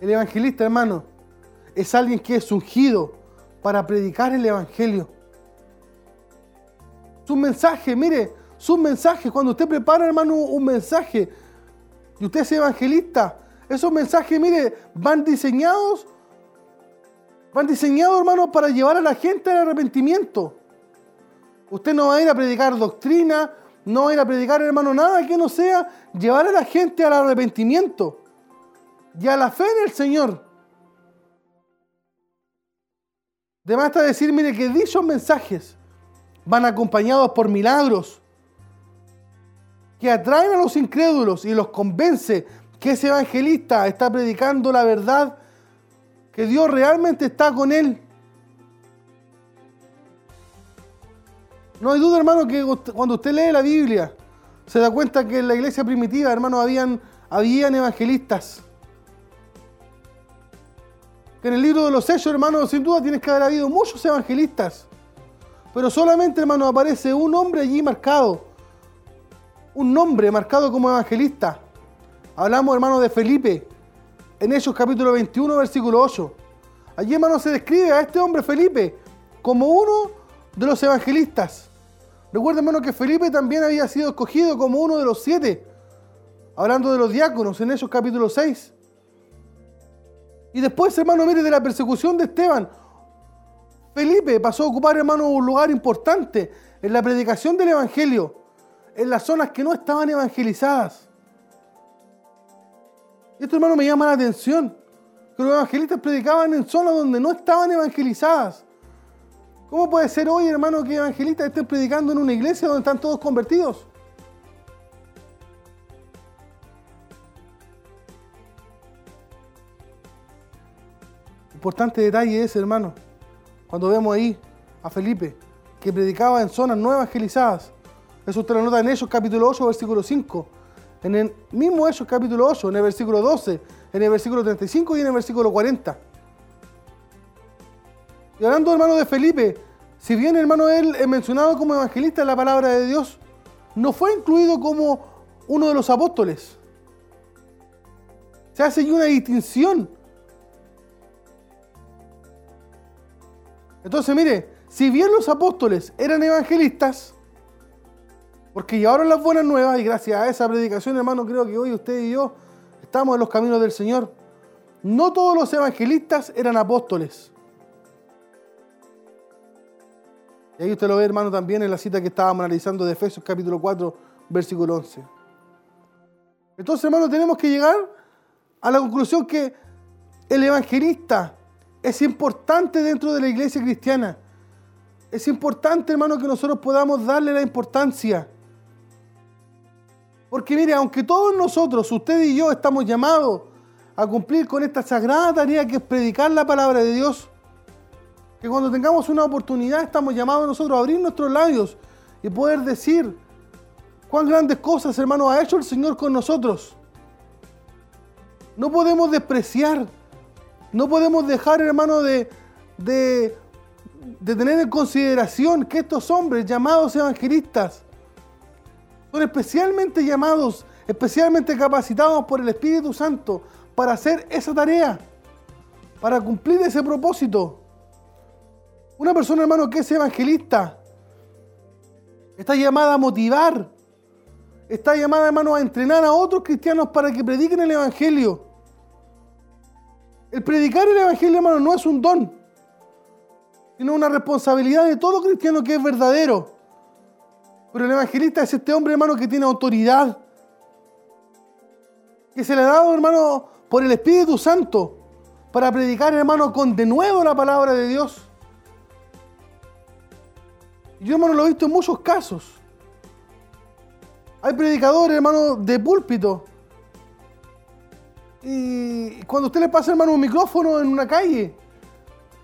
El evangelista, hermano, es alguien que es ungido para predicar el Evangelio. Su mensaje, mire, su mensaje, cuando usted prepara, hermano, un mensaje y usted es evangelista, esos mensajes, mire, van diseñados, van diseñados, hermano, para llevar a la gente al arrepentimiento. Usted no va a ir a predicar doctrina, no va a ir a predicar, hermano, nada que no sea llevar a la gente al arrepentimiento y a la fe en el Señor. De más está decir, mire, que dichos mensajes van acompañados por milagros que atraen a los incrédulos y los convence que ese evangelista está predicando la verdad, que Dios realmente está con él. No hay duda, hermano, que cuando usted lee la Biblia, se da cuenta que en la iglesia primitiva, hermano, habían, habían evangelistas. Que en el libro de los Hechos, hermano, sin duda tienes que haber habido muchos evangelistas. Pero solamente, hermano, aparece un hombre allí marcado. Un nombre marcado como evangelista. Hablamos, hermano, de Felipe. En Hechos capítulo 21, versículo 8. Allí, hermano, se describe a este hombre Felipe como uno de los evangelistas. Recuerden, hermano, que Felipe también había sido escogido como uno de los siete, hablando de los diáconos en esos capítulos 6. Y después, hermano, mire, de la persecución de Esteban, Felipe pasó a ocupar, hermano, un lugar importante en la predicación del Evangelio, en las zonas que no estaban evangelizadas. Esto, hermano, me llama la atención, que los evangelistas predicaban en zonas donde no estaban evangelizadas. ¿Cómo puede ser hoy, hermano, que evangelistas estén predicando en una iglesia donde están todos convertidos? Importante detalle ese, hermano. Cuando vemos ahí a Felipe, que predicaba en zonas no evangelizadas. Eso usted lo nota en Hechos capítulo 8, versículo 5. En el mismo Hechos capítulo 8, en el versículo 12, en el versículo 35 y en el versículo 40. Y hablando, hermano, de Felipe, si bien, hermano, él es mencionado como evangelista en la palabra de Dios, no fue incluido como uno de los apóstoles. Se hace una distinción. Entonces, mire, si bien los apóstoles eran evangelistas, porque llevaron las buenas nuevas y gracias a esa predicación, hermano, creo que hoy usted y yo estamos en los caminos del Señor. no todos los evangelistas eran apóstoles. Y ahí usted lo ve, hermano, también en la cita que estábamos analizando de Efesios capítulo 4, versículo 11. Entonces, hermano, tenemos que llegar a la conclusión que el evangelista es importante dentro de la iglesia cristiana. Es importante, hermano, que nosotros podamos darle la importancia. Porque mire, aunque todos nosotros, usted y yo, estamos llamados a cumplir con esta sagrada tarea que es predicar la palabra de Dios, que cuando tengamos una oportunidad estamos llamados nosotros a abrir nuestros labios y poder decir cuán grandes cosas, hermano, ha hecho el Señor con nosotros. No podemos despreciar, no podemos dejar, hermano, de, de, de tener en consideración que estos hombres llamados evangelistas, son especialmente llamados, especialmente capacitados por el Espíritu Santo para hacer esa tarea, para cumplir ese propósito. Una persona, hermano, que es evangelista, está llamada a motivar, está llamada, hermano, a entrenar a otros cristianos para que prediquen el Evangelio. El predicar el Evangelio, hermano, no es un don, sino una responsabilidad de todo cristiano que es verdadero. Pero el evangelista es este hombre, hermano, que tiene autoridad. Que se le ha dado, hermano, por el Espíritu Santo para predicar, hermano, con de nuevo la palabra de Dios. Yo, hermano, lo he visto en muchos casos. Hay predicadores, hermano, de púlpito. Y cuando usted le pasa, hermano, un micrófono en una calle,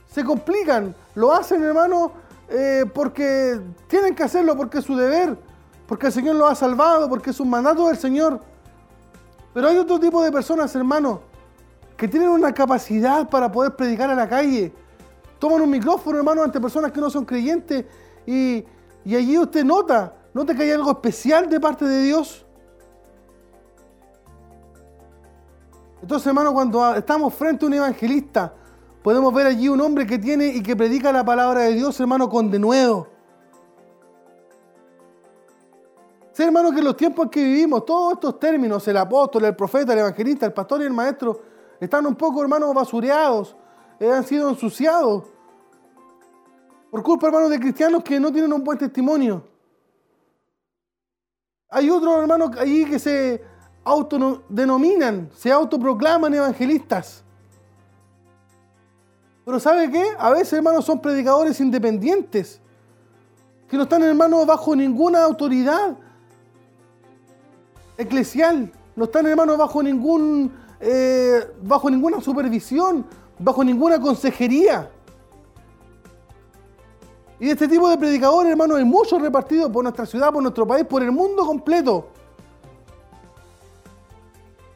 se complican. Lo hacen, hermano, eh, porque tienen que hacerlo, porque es su deber, porque el Señor lo ha salvado, porque es un mandato del Señor. Pero hay otro tipo de personas, hermano, que tienen una capacidad para poder predicar a la calle. Toman un micrófono, hermano, ante personas que no son creyentes y, y allí usted nota, nota que hay algo especial de parte de Dios. Entonces, hermano, cuando estamos frente a un evangelista, Podemos ver allí un hombre que tiene y que predica la palabra de Dios, hermano, con denuedo. Sé, hermano, que en los tiempos en que vivimos, todos estos términos, el apóstol, el profeta, el evangelista, el pastor y el maestro, están un poco, hermano, basureados, eh, han sido ensuciados. Por culpa, hermano, de cristianos que no tienen un buen testimonio. Hay otros hermanos allí que se autodenominan, se autoproclaman evangelistas. Pero ¿sabe qué? A veces, hermanos, son predicadores independientes, que no están, hermanos, bajo ninguna autoridad eclesial, no están, hermanos, bajo, ningún, eh, bajo ninguna supervisión, bajo ninguna consejería. Y de este tipo de predicadores, hermanos, hay muchos repartidos por nuestra ciudad, por nuestro país, por el mundo completo.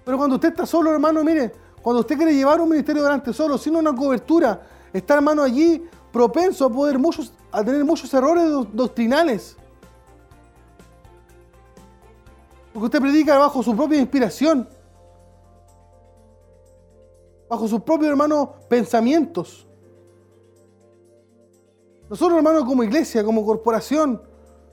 Pero cuando usted está solo, hermano, mire, cuando usted quiere llevar un ministerio delante solo, sin una cobertura, está hermano allí propenso a poder muchos, a tener muchos errores doctrinales. Porque usted predica bajo su propia inspiración, bajo sus propios hermanos pensamientos. Nosotros, hermanos, como iglesia, como corporación,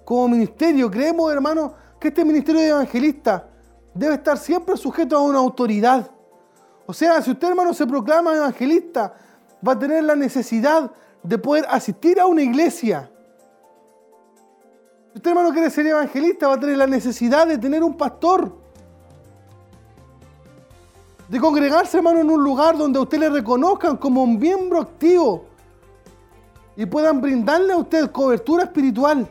como ministerio, creemos, hermanos, que este ministerio de evangelista debe estar siempre sujeto a una autoridad. O sea, si usted, hermano, se proclama evangelista, va a tener la necesidad de poder asistir a una iglesia. Si usted, hermano, quiere ser evangelista, va a tener la necesidad de tener un pastor. De congregarse, hermano, en un lugar donde a usted le reconozcan como un miembro activo y puedan brindarle a usted cobertura espiritual.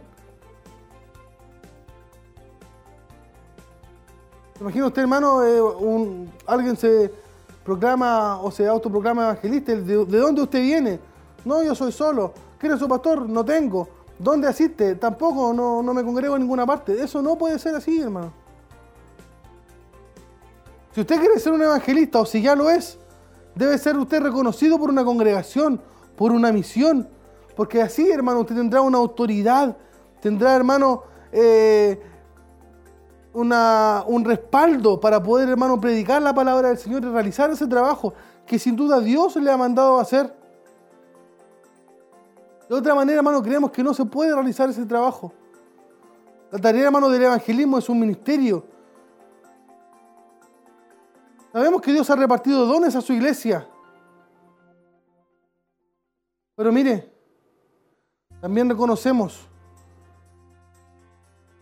Imagina usted, hermano, eh, alguien se, proclama o se autoproclama evangelista, ¿de, dónde usted viene? No, yo soy solo. ¿Quién es su pastor? No tengo. ¿Dónde asiste? Tampoco, no, no me congrego en ninguna parte. Eso no puede ser así, hermano. Si usted quiere ser un evangelista o si ya lo es, debe ser usted reconocido por una congregación, por una misión. Porque así, hermano, usted tendrá una autoridad, tendrá, hermano, eh, un respaldo para poder, hermano, predicar la palabra del Señor y realizar ese trabajo que sin duda Dios le ha mandado a hacer. De otra manera, hermano, creemos que no se puede realizar ese trabajo. La tarea, hermano, del evangelismo es un ministerio. Sabemos que Dios ha repartido dones a su iglesia. Pero mire, también reconocemos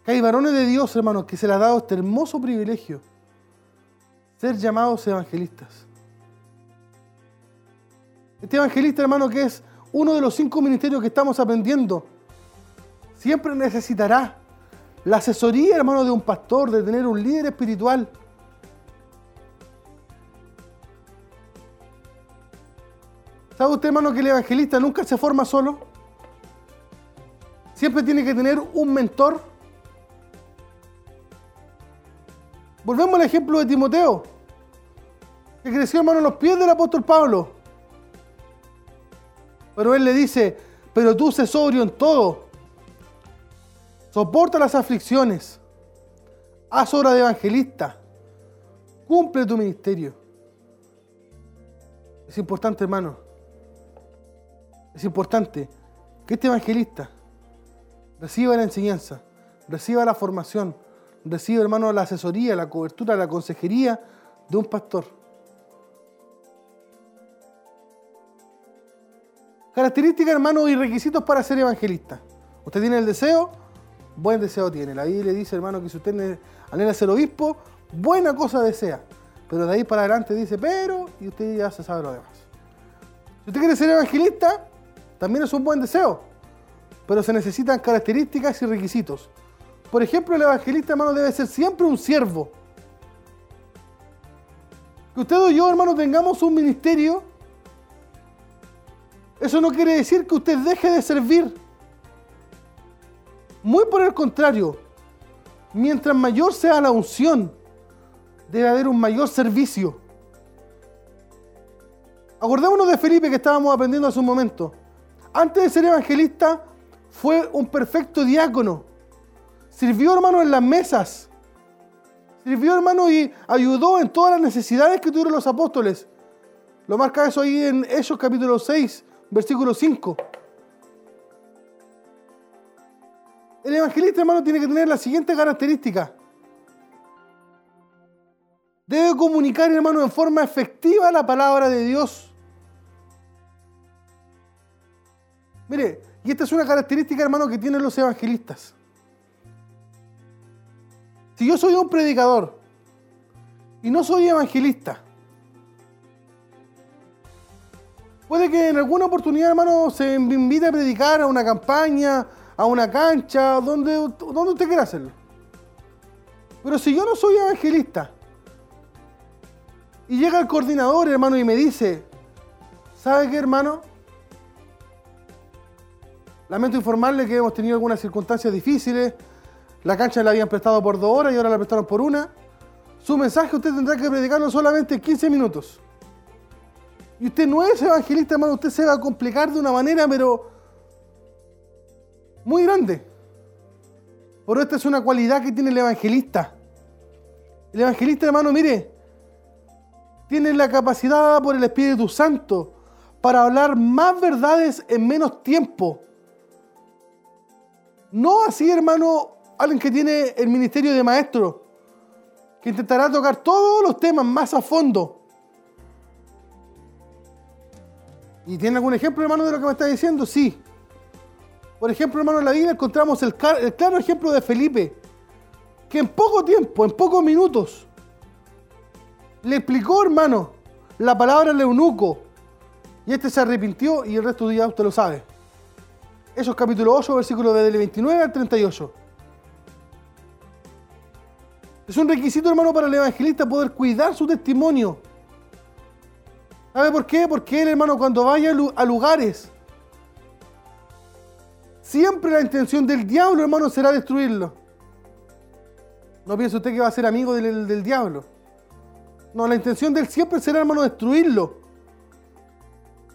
que hay varones de Dios, hermanos, que se les ha dado este hermoso privilegio, ser llamados evangelistas. Este evangelista, hermano, que es uno de los cinco ministerios que estamos aprendiendo, siempre necesitará la asesoría, hermano, de un pastor, de tener un líder espiritual. ¿Sabe usted, hermano, que el evangelista nunca se forma solo? Siempre tiene que tener un mentor Volvemos al ejemplo de Timoteo, que creció hermano en los pies del apóstol Pablo. Pero él le dice, pero tú sé sobrio en todo. Soporta las aflicciones. Haz obra de evangelista. Cumple tu ministerio. Es importante, hermano. Es importante que este evangelista reciba la enseñanza, reciba la formación, recibe, hermano, la asesoría, la cobertura, la consejería de un pastor. Características, hermano, y requisitos para ser evangelista. Usted tiene el deseo, buen deseo tiene. La Biblia dice, hermano, que si usted anhela ser obispo, buena cosa desea. Pero de ahí para adelante dice, pero, y usted ya se sabe lo demás. Si usted quiere ser evangelista, también es un buen deseo. Pero se necesitan características y requisitos. Por ejemplo, el evangelista, hermano, debe ser siempre un siervo. Que usted o yo, hermano, tengamos un ministerio, eso no quiere decir que usted deje de servir. Muy por el contrario, mientras mayor sea la unción, debe haber un mayor servicio. Acordémonos de Felipe que estábamos aprendiendo hace un momento. Antes de ser evangelista, fue un perfecto diácono. Sirvió, hermano, en las mesas. Sirvió, hermano, y ayudó en todas las necesidades que tuvieron los apóstoles. Lo marca eso ahí en Hechos capítulo 6, versículo 5. El evangelista, hermano, tiene que tener la siguiente característica. Debe comunicar, hermano, en forma efectiva la palabra de Dios. Mire, y esta es una característica, hermano, que tienen los evangelistas. Si yo soy un predicador y no soy evangelista, puede que en alguna oportunidad, hermano, se me invite a predicar a una campaña, a una cancha, donde, donde usted quiera hacerlo. Pero si yo no soy evangelista y llega el coordinador, hermano, y me dice, ¿sabe qué, hermano? Lamento informarle que hemos tenido algunas circunstancias difíciles la cancha la habían prestado por dos horas y ahora la prestaron por una. Su mensaje usted tendrá que predicarlo solamente 15 minutos. Y usted no es evangelista, hermano, usted se va a complicar de una manera, pero muy grande. Pero esta es una cualidad que tiene el evangelista. El evangelista, hermano, mire, tiene la capacidad por el Espíritu Santo para hablar más verdades en menos tiempo. No así, hermano, alguien que tiene el ministerio de maestro, que intentará tocar todos los temas más a fondo. ¿Y tiene algún ejemplo, hermano, de lo que me está diciendo? Sí. Por ejemplo, hermano, en la Biblia encontramos el, el claro ejemplo de Felipe, que en poco tiempo, en pocos minutos, le explicó, hermano, la palabra al eunuco. Y este se arrepintió y el resto de día usted lo sabe. Eso es capítulo 8, versículo del 29 al 38. Es un requisito, hermano, para el evangelista poder cuidar su testimonio. ¿Sabe por qué? Porque él, hermano, cuando vaya a lugares, siempre la intención del diablo, hermano, será destruirlo. No piense usted que va a ser amigo del, diablo. No, la intención de él siempre será, hermano, destruirlo.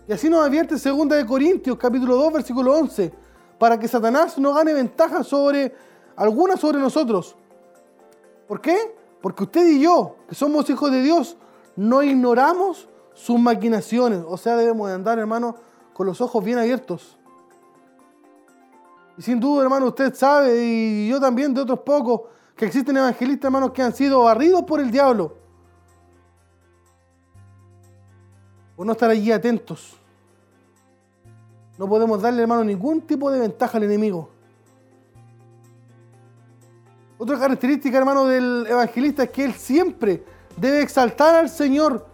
Y así nos advierte 2 de Corintios, capítulo 2, versículo 11, para que Satanás no gane ventaja sobre alguna sobre nosotros. ¿Por qué? Porque usted y yo, que somos hijos de Dios, no ignoramos sus maquinaciones. O sea, debemos de andar, hermano, con los ojos bien abiertos. Y sin duda, hermano, usted sabe, y yo también de otros pocos, que existen evangelistas, hermanos, que han sido barridos por el diablo. por no estar allí atentos. No podemos darle, hermano, ningún tipo de ventaja al enemigo. Otra característica, hermano, del evangelista es que él siempre debe exaltar al Señor.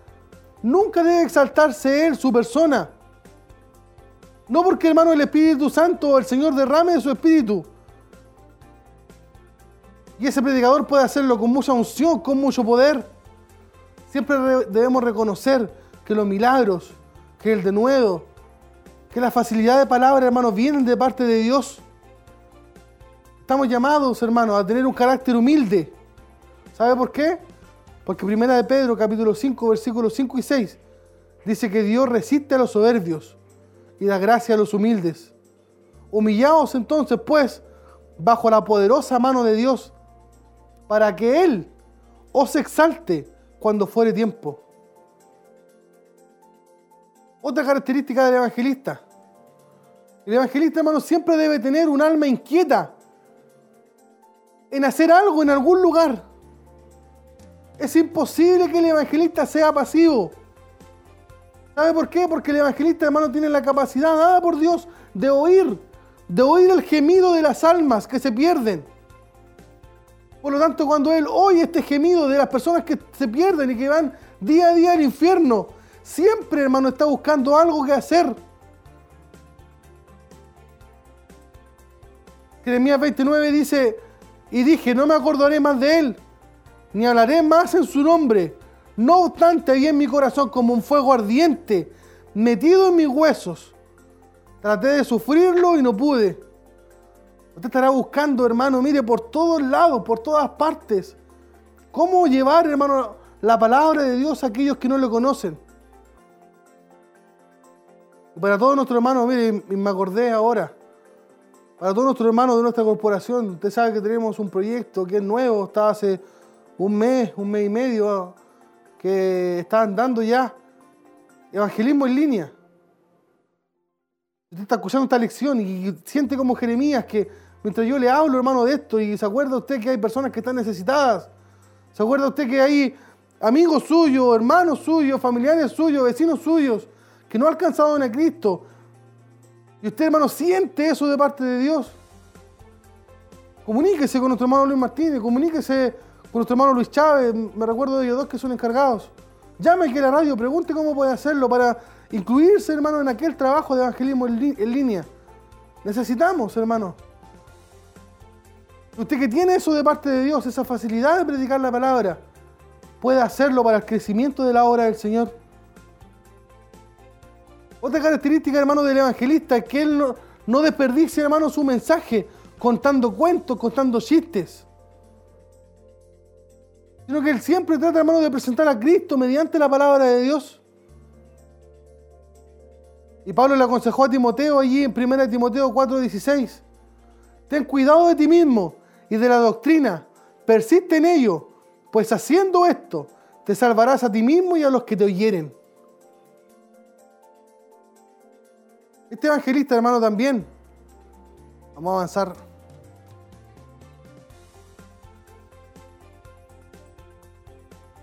Nunca debe exaltarse él, su persona. No porque, hermano, el Espíritu Santo el Señor derrame de su Espíritu. Y ese predicador puede hacerlo con mucha unción, con mucho poder. Siempre debemos reconocer que los milagros, que el denuedo, que la facilidad de palabra, hermanos, vienen de parte de Dios. Estamos llamados, hermanos, a tener un carácter humilde. ¿Sabe por qué? Porque primera de Pedro, capítulo 5, versículos 5 y 6, dice que Dios resiste a los soberbios y da gracia a los humildes. Humillaos entonces, pues, bajo la poderosa mano de Dios, para que Él os exalte cuando fuere tiempo. Otra característica del evangelista. El evangelista, hermano, siempre debe tener un alma inquieta en hacer algo en algún lugar. Es imposible que el evangelista sea pasivo. ¿Sabe por qué? Porque el evangelista, hermano, tiene la capacidad dada por Dios de oír, de oír el gemido de las almas que se pierden. Por lo tanto, cuando él oye este gemido de las personas que se pierden y que van día a día al infierno, siempre, hermano, está buscando algo que hacer. Jeremías 29 dice, y dije, no me acordaré más de él, ni hablaré más en su nombre no obstante, había en mi corazón como un fuego ardiente metido en mis huesos. Traté de sufrirlo y no pude. Usted estará buscando, hermano, mire, por todos lados, por todas partes. ¿Cómo llevar, hermano, la palabra de Dios a aquellos que no lo conocen? para todos nuestros hermanos, mire, me acordé ahora. Para todos nuestros hermanos de nuestra corporación, usted sabe que tenemos un proyecto que es nuevo, está hace un mes, un mes y medio que están dando ya evangelismo en línea. Usted está escuchando esta lección y siente como Jeremías que mientras yo le hablo, hermano, de esto, y se acuerda usted que hay personas que están necesitadas, se acuerda usted que hay amigos suyos, hermanos suyos, familiares suyos, vecinos suyos, que no han alcanzado en Cristo. Y usted, hermano, siente eso de parte de Dios. Comuníquese con nuestro hermano Luis Martínez, comuníquese con nuestro hermano Luis Chávez, me recuerdo de ellos dos que son encargados. Llame aquí a la radio, pregunte cómo puede hacerlo para incluirse, hermano, en aquel trabajo de evangelismo en, línea. Necesitamos, hermano. Usted que tiene eso de parte de Dios, esa facilidad de predicar la palabra, puede hacerlo para el crecimiento de la obra del Señor. Otra característica, hermano, del evangelista es que él no, no desperdicie, hermano, su mensaje contando cuentos, contando chistes sino que Él siempre trata, hermano, de presentar a Cristo mediante la palabra de Dios. Y Pablo le aconsejó a Timoteo allí en 1 Timoteo 4:16, ten cuidado de ti mismo y de la doctrina, persiste en ello, pues haciendo esto te salvarás a ti mismo y a los que te oyeren. Este evangelista, hermano, también, vamos a avanzar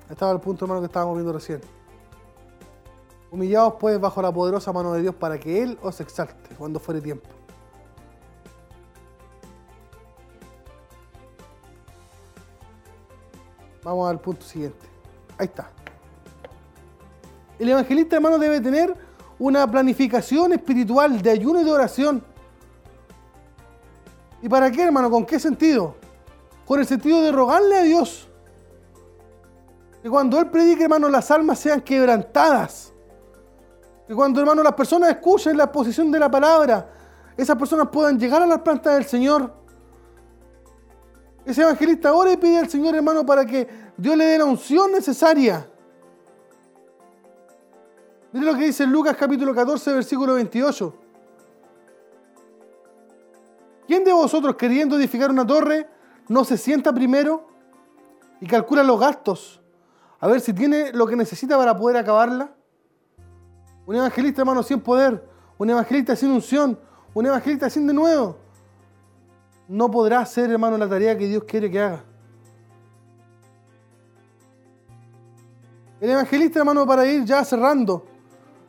Estaba el punto, hermano, que estábamos viendo recién. Humillados pues bajo la poderosa mano de Dios para que Él os exalte cuando fuere tiempo. Vamos al punto siguiente. Ahí está. El evangelista, hermano, debe tener una planificación espiritual de ayuno y de oración. ¿Y para qué, hermano? ¿Con qué sentido? Con el sentido de rogarle a Dios que cuando Él predique, hermano, las almas sean quebrantadas. Que cuando, hermano, las personas escuchen la exposición de la palabra, esas personas puedan llegar a las plantas del Señor. Ese evangelista ahora y pide al Señor, hermano, para que Dios le dé la unción necesaria. Mire lo que dice Lucas capítulo 14, versículo 28. ¿Quién de vosotros queriendo edificar una torre no se sienta primero y calcula los gastos a ver si tiene lo que necesita para poder acabarla. Un evangelista, hermano, sin poder, un evangelista sin unción, un evangelista sin de nuevo, no podrá hacer, hermano, la tarea que Dios quiere que haga. El evangelista, hermano, para ir ya cerrando,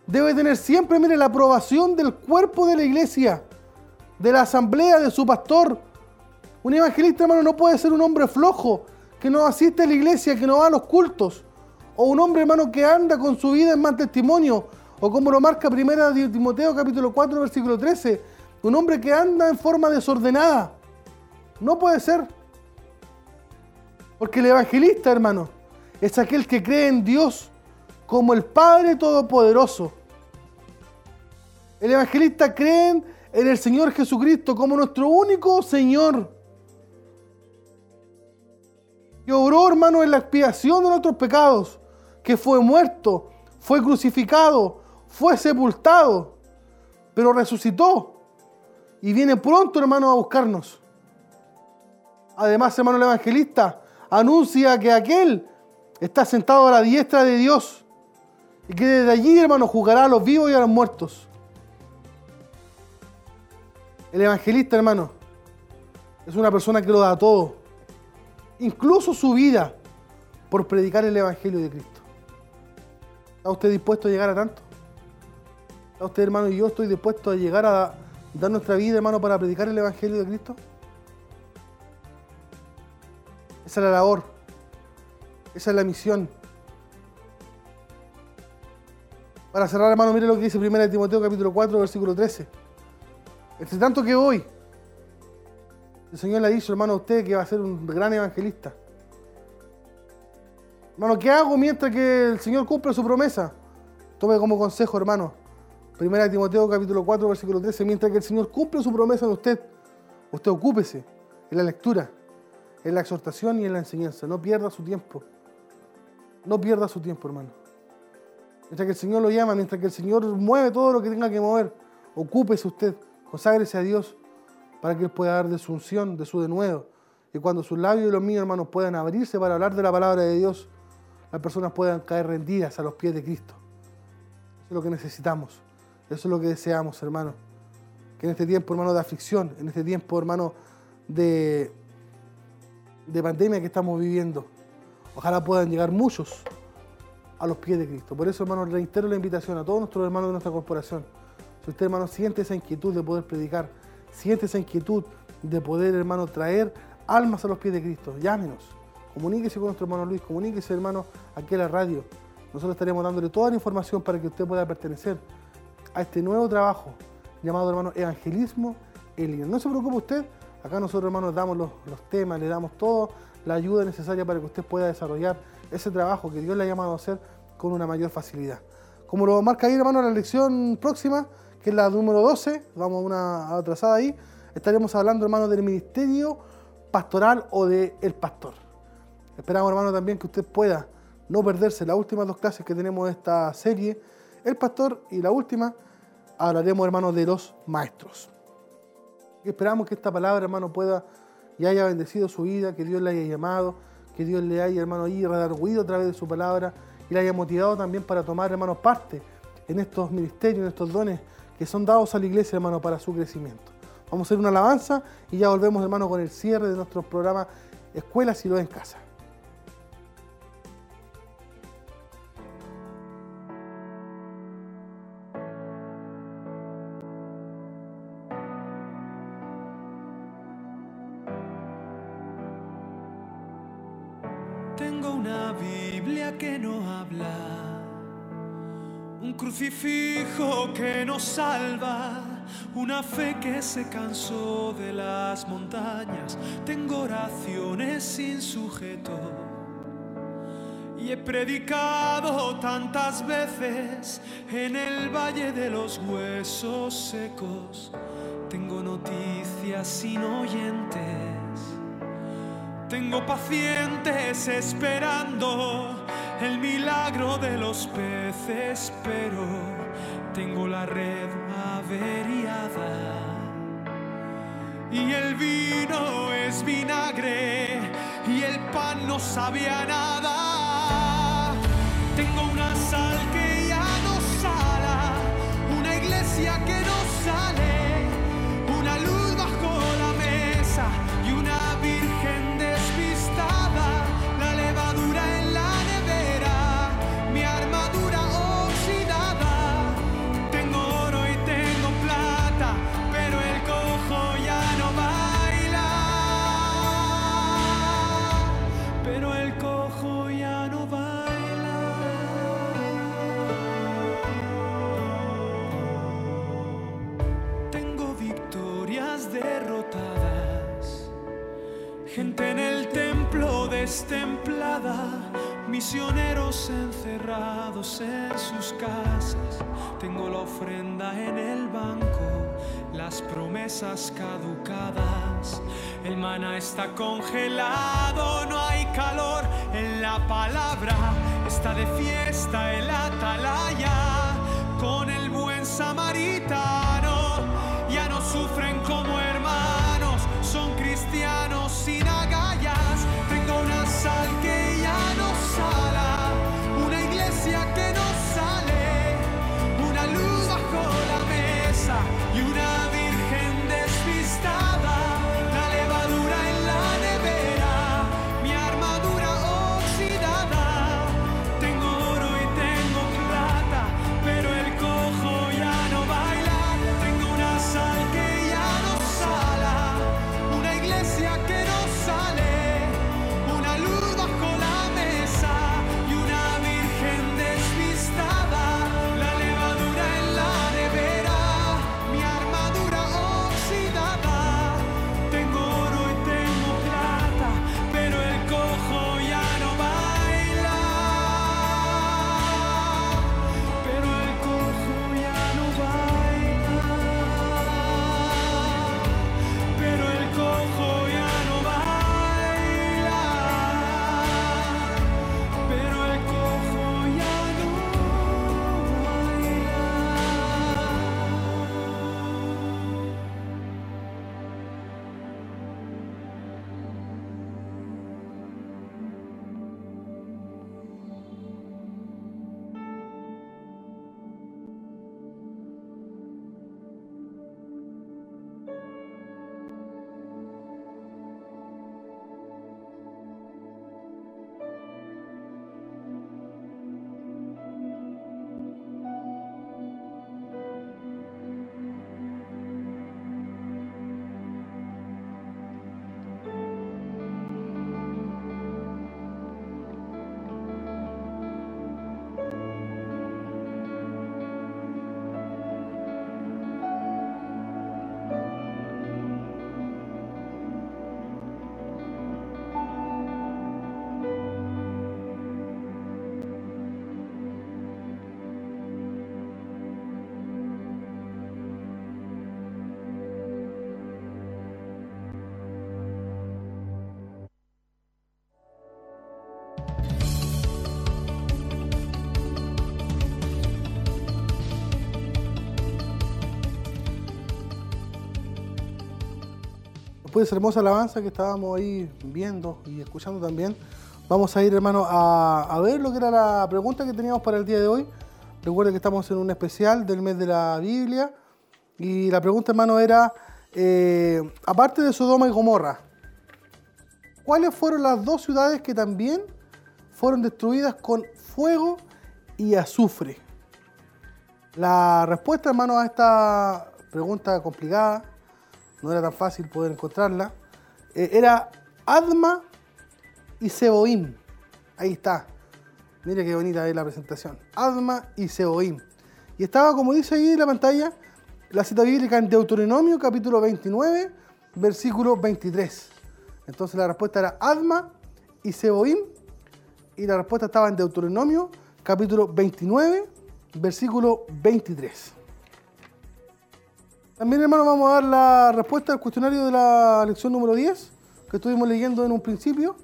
debe tener siempre, mire, la aprobación del cuerpo de la iglesia, de la asamblea, de su pastor. Un evangelista, hermano, no puede ser un hombre flojo, que no asiste a la iglesia, que no va a los cultos. O un hombre, hermano, que anda con su vida en mal testimonio. O como lo marca primera Timoteo capítulo 4, versículo 13. Un hombre que anda en forma desordenada. No puede ser. Porque el evangelista, hermano, es aquel que cree en Dios como el Padre Todopoderoso. El evangelista cree en el Señor Jesucristo como nuestro único Señor. Que obró, hermano, en la expiación de nuestros pecados. Que fue muerto, fue crucificado, fue sepultado, pero resucitó. Y viene pronto, hermano, a buscarnos. Además, hermano, el evangelista anuncia que aquel está sentado a la diestra de Dios y que desde allí, hermano, juzgará a los vivos y a los muertos. El evangelista, hermano, es una persona que lo da todo, incluso su vida, por predicar el evangelio de Cristo. ¿Está usted dispuesto a llegar a tanto? ¿Está usted, hermano, y yo estoy dispuesto a llegar a dar nuestra vida, hermano, para predicar el evangelio de Cristo? Esa es la labor. Esa es la misión. Para cerrar, hermano, mire lo que dice 1 Timoteo capítulo 4, versículo 13. Entre tanto que hoy, el Señor le ha dicho, hermano, a usted que va a ser un gran evangelista. Hermano, ¿qué hago mientras que el Señor cumple su promesa? Tome como consejo, hermano. 1 Timoteo capítulo 4, versículo 13. Mientras que el Señor cumple su promesa en usted, usted ocúpese en la lectura, en la exhortación y en la enseñanza. No pierda su tiempo. No pierda su tiempo, hermano. Mientras que el Señor lo llama, mientras que el Señor mueve todo lo que tenga que mover, ocúpese usted, conságrese a Dios para que Él pueda dar de su unción, de su denuedo. Y cuando sus labios y los míos, hermanos, puedan abrirse para hablar de la palabra de Dios, las personas puedan caer rendidas a los pies de Cristo. Eso es lo que necesitamos. Eso es lo que deseamos, hermano. Que en este tiempo, hermano, de aflicción, en este tiempo, hermano, de, de pandemia que estamos viviendo, ojalá puedan llegar muchos a los pies de Cristo. Por eso, hermano, reitero la invitación a todos nuestros hermanos de nuestra corporación. Si usted, hermano, siente esa inquietud de poder predicar, siente esa inquietud de poder, hermano, traer almas a los pies de Cristo, llámenos. Comuníquese con nuestro hermano Luis, comuníquese, hermano, aquí a la radio. Nosotros estaremos dándole toda la información para que usted pueda pertenecer a este nuevo trabajo llamado, hermano, Evangelismo en línea. No se preocupe usted, acá nosotros, hermanos, damos los, los temas, le damos toda la ayuda necesaria para que usted pueda desarrollar ese trabajo que Dios le ha llamado a hacer con una mayor facilidad. Como lo marca ahí, hermano, la lección próxima, que es la número 12, vamos a una atrasada ahí, estaremos hablando, hermano, del ministerio pastoral o de el pastor. Esperamos, hermano, también que usted pueda no perderse las últimas dos clases que tenemos de esta serie, el pastor, y la última, hablaremos, hermano, de los maestros. Esperamos que esta palabra, hermano, pueda y haya bendecido su vida, que Dios le haya llamado, que Dios le haya, hermano, ahí redarguido a través de su palabra y le haya motivado también para tomar, hermano, parte en estos ministerios, en estos dones que son dados a la iglesia, hermano, para su crecimiento. Vamos a hacer una alabanza y ya volvemos, hermano, con el cierre de nuestro programa Escuela si lo en casa. Salva, una fe que se cansó de las montañas. Tengo oraciones sin sujeto y he predicado tantas veces en el valle de los huesos secos. Tengo noticias sin oyentes. Tengo pacientes esperando el milagro de los peces, pero tengo la red averiada. Y el vino es vinagre y el pan no sabía nada. Tengo una sal que ya no sala, una iglesia que no destemplada, misioneros encerrados en sus casas. Tengo la ofrenda en el banco, las promesas caducadas. El maná está congelado, no hay calor en la palabra. Está de fiesta el atalaya con el buen samaritano. Esa hermosa alabanza que estábamos ahí viendo y escuchando también, vamos a ir, hermano, a, a ver lo que era la pregunta que teníamos para el día de hoy. Recuerden que estamos en un especial del mes de la Biblia y la pregunta, hermano, era, eh, aparte de Sodoma y Gomorra, ¿cuáles fueron las dos ciudades que también fueron destruidas con fuego y azufre? La respuesta, hermano, a esta pregunta complicada, no era tan fácil poder encontrarla, eh, era Adma y Seboim. Ahí está. Mire qué bonita es la presentación. Adma y Seboim. Y estaba, como dice ahí en la pantalla, la cita bíblica en Deuteronomio capítulo 29, versículo 23. Entonces la respuesta era Adma y Seboim. Y la respuesta estaba en Deuteronomio capítulo 29, versículo 23. También, hermano, vamos a dar la respuesta al cuestionario de la lección número 10, que estuvimos leyendo en un principio.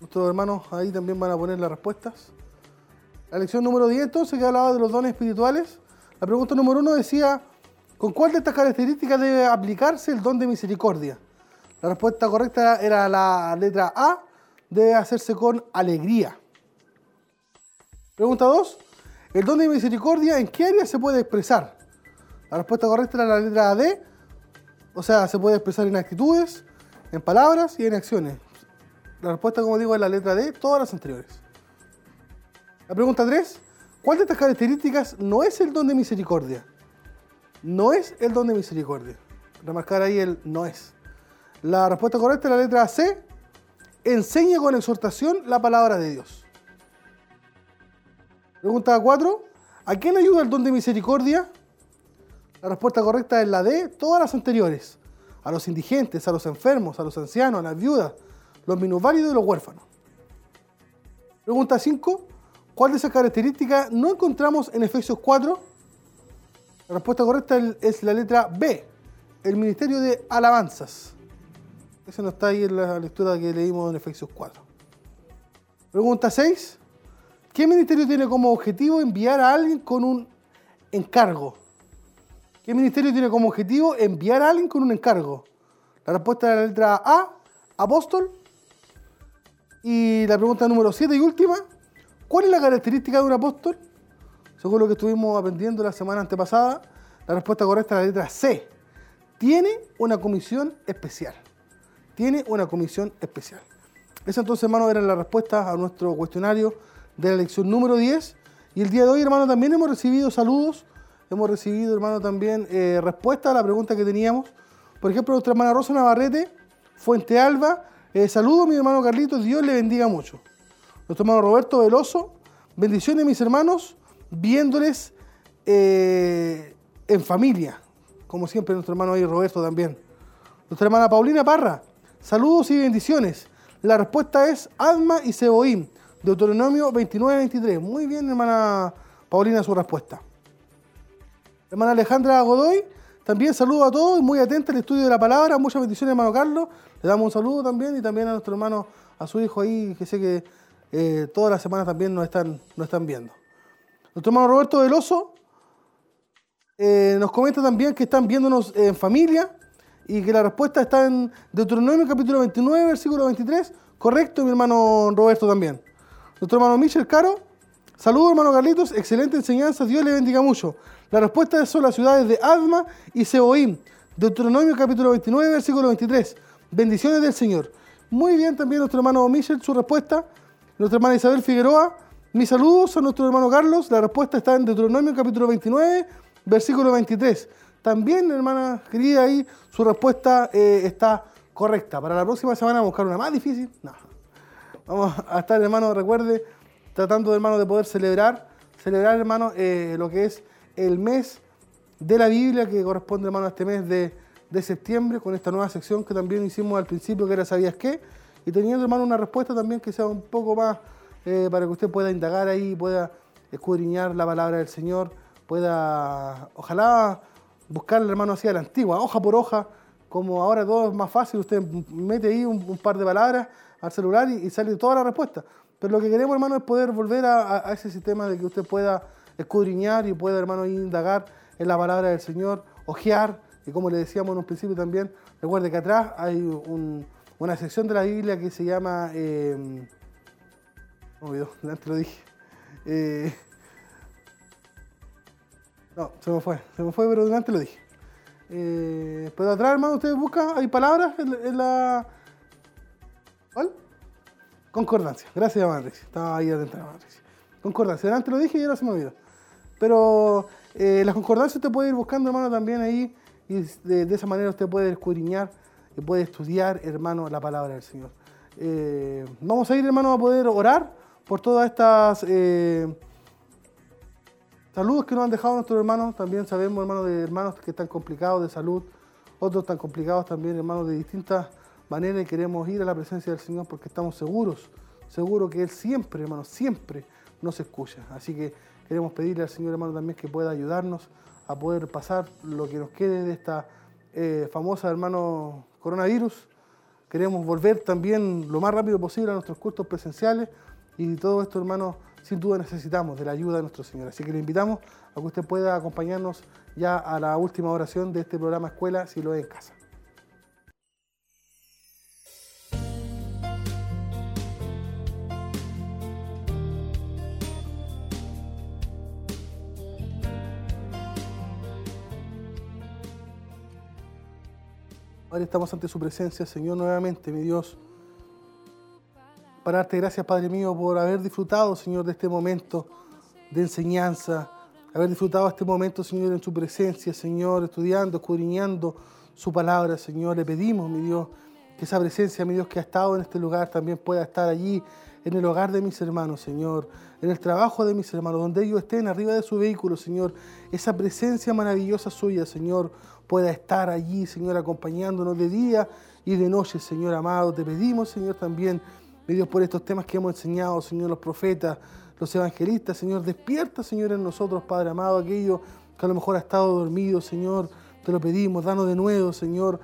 Nuestros hermanos ahí también van a poner las respuestas. La lección número 10, entonces, que hablaba de los dones espirituales. La pregunta número 1 decía, ¿con cuál de estas características debe aplicarse el don de misericordia? La respuesta correcta era la letra A, debe hacerse con alegría. Pregunta 2, ¿el don de misericordia en qué área se puede expresar? La respuesta correcta era la letra D, o sea, se puede expresar en actitudes, en palabras y en acciones. La respuesta, como digo, es la letra D, todas las anteriores. La pregunta 3, ¿cuál de estas características no es el don de misericordia? No es el don de misericordia. Remarcar ahí el no es. La respuesta correcta es la letra C, enseña con exhortación la palabra de Dios. Pregunta 4, ¿a quién ayuda el don de misericordia? La respuesta correcta es la D, todas las anteriores. A los indigentes, a los enfermos, a los ancianos, a las viudas, los minusválidos y los huérfanos. Pregunta 5. ¿Cuál de esas características no encontramos en Efesios 4? La respuesta correcta es la letra B, el ministerio de alabanzas. Eso no está ahí en la lectura que leímos en Efesios 4. Pregunta 6. ¿Qué ministerio tiene como objetivo enviar a alguien con un encargo? ¿Qué ministerio tiene como objetivo enviar a alguien con un encargo? La respuesta es la letra A, apóstol. Y la pregunta número 7 y última, ¿cuál es la característica de un apóstol? Según lo que estuvimos aprendiendo la semana antepasada, la respuesta correcta es la letra C. Tiene una comisión especial. Tiene una comisión especial. Esa entonces, hermano, era la respuesta a nuestro cuestionario de la lección número 10. Y el día de hoy, hermano, también hemos recibido saludos, hemos recibido, hermano, también eh, respuesta a la pregunta que teníamos. Por ejemplo, nuestra hermana Rosa Navarrete, Fuente Alba, eh, saludos, mi hermano Carlitos, Dios le bendiga mucho. Nuestro hermano Roberto Veloso, bendiciones, mis hermanos, viéndoles eh, en familia, como siempre nuestro hermano ahí Roberto también. Nuestra hermana Paulina Parra, saludos y bendiciones. La respuesta es Alma y Seboim, Deuteronomio 29-23. Muy bien, hermana Paulina, su respuesta. Hermana Alejandra Godoy, también saludo a todos, muy atenta al estudio de la palabra. Muchas bendiciones, hermano Carlos. Le damos un saludo también y también a nuestro hermano, a su hijo ahí, que sé que eh, todas las semanas también nos están, nos están viendo. Nuestro hermano Roberto Veloso eh, nos comenta también que están viéndonos en familia y que la respuesta está en Deuteronomio capítulo 29, versículo 23. Correcto, mi hermano Roberto también. Nuestro hermano Michel Caro, saludos hermano Carlitos, excelente enseñanza, Dios le bendiga mucho. La respuesta son las ciudades de Adma y Seboim. Deuteronomio capítulo 29, versículo 23. Bendiciones del Señor. Muy bien también nuestro hermano Michel, su respuesta. Nuestra hermana Isabel Figueroa. Mis saludos a nuestro hermano Carlos. La respuesta está en Deuteronomio capítulo 29, versículo 23. También, hermana querida, ahí su respuesta eh, está correcta. Para la próxima semana buscar una más difícil. No. Vamos a estar, hermano, recuerde, tratando, hermano, de poder celebrar, celebrar, hermano, eh, lo que es el mes de la Biblia que corresponde, hermano, a este mes de, septiembre, con esta nueva sección que también hicimos al principio, que era ¿Sabías qué? Y teniendo, hermano, una respuesta también que sea un poco más eh, para que usted pueda indagar ahí, pueda escudriñar la palabra del Señor, pueda, ojalá, buscarle, hermano, así a la antigua, hoja por hoja, como ahora todo es más fácil, usted mete ahí un, par de palabras al celular y, sale toda la respuesta. Pero lo que queremos, hermano, es poder volver a ese sistema de que usted pueda escudriñar y puede, hermano, indagar en la palabra del Señor, ojear, y como le decíamos en un principio también, recuerde que atrás hay una sección de la Biblia que se llama, eh, no, antes lo dije, eh, no, se me fue, se me fue, pero antes lo dije. Eh, pero atrás, hermano, ustedes buscan, hay palabras en, la... ¿Cuál? Concordancia. Gracias, Matricia. Estaba ahí atenta, Matricia. Concordancia. Antes lo dije y ahora se me olvidó. Pero eh, las concordancias usted puede ir buscando, hermano, también ahí. Y de, esa manera usted puede escudriñar y puede estudiar, hermano, la palabra del Señor. Eh, vamos a ir, hermano, a poder orar por todas estas eh, saludos que nos han dejado nuestros hermanos. También sabemos, hermanos, de hermanos que están complicados de salud, otros están complicados también, hermanos, de distintas maneras y queremos ir a la presencia del Señor porque estamos seguros, seguros que Él siempre, hermano, siempre nos escucha. Así que Queremos pedirle al Señor hermano también que pueda ayudarnos a poder pasar lo que nos quede de esta eh, famosa hermano coronavirus. Queremos volver también lo más rápido posible a nuestros cultos presenciales y todo esto, hermano, sin duda necesitamos de la ayuda de nuestro Señor. Así que le invitamos a que usted pueda acompañarnos ya a la última oración de este programa Escuela, si lo es en casa. Padre, estamos ante su presencia, Señor, nuevamente, mi Dios. Para darte gracias, Padre mío, por haber disfrutado, Señor, de este momento de enseñanza, haber disfrutado este momento, Señor, en su presencia, Señor, estudiando, escudriñando su palabra, Señor. Le pedimos, mi Dios, que esa presencia, mi Dios, que ha estado en este lugar, también pueda estar allí, en el hogar de mis hermanos, Señor, en el trabajo de mis hermanos, donde ellos estén arriba de su vehículo, Señor, esa presencia maravillosa suya, Señor, pueda estar allí, Señor, acompañándonos de día y de noche, Señor amado. Te pedimos, Señor, también, mi Dios, por estos temas que hemos enseñado, Señor, los profetas, los evangelistas, Señor, despierta, Señor, en nosotros, Padre amado, aquello que a lo mejor ha estado dormido, Señor, te lo pedimos, danos de nuevo, Señor,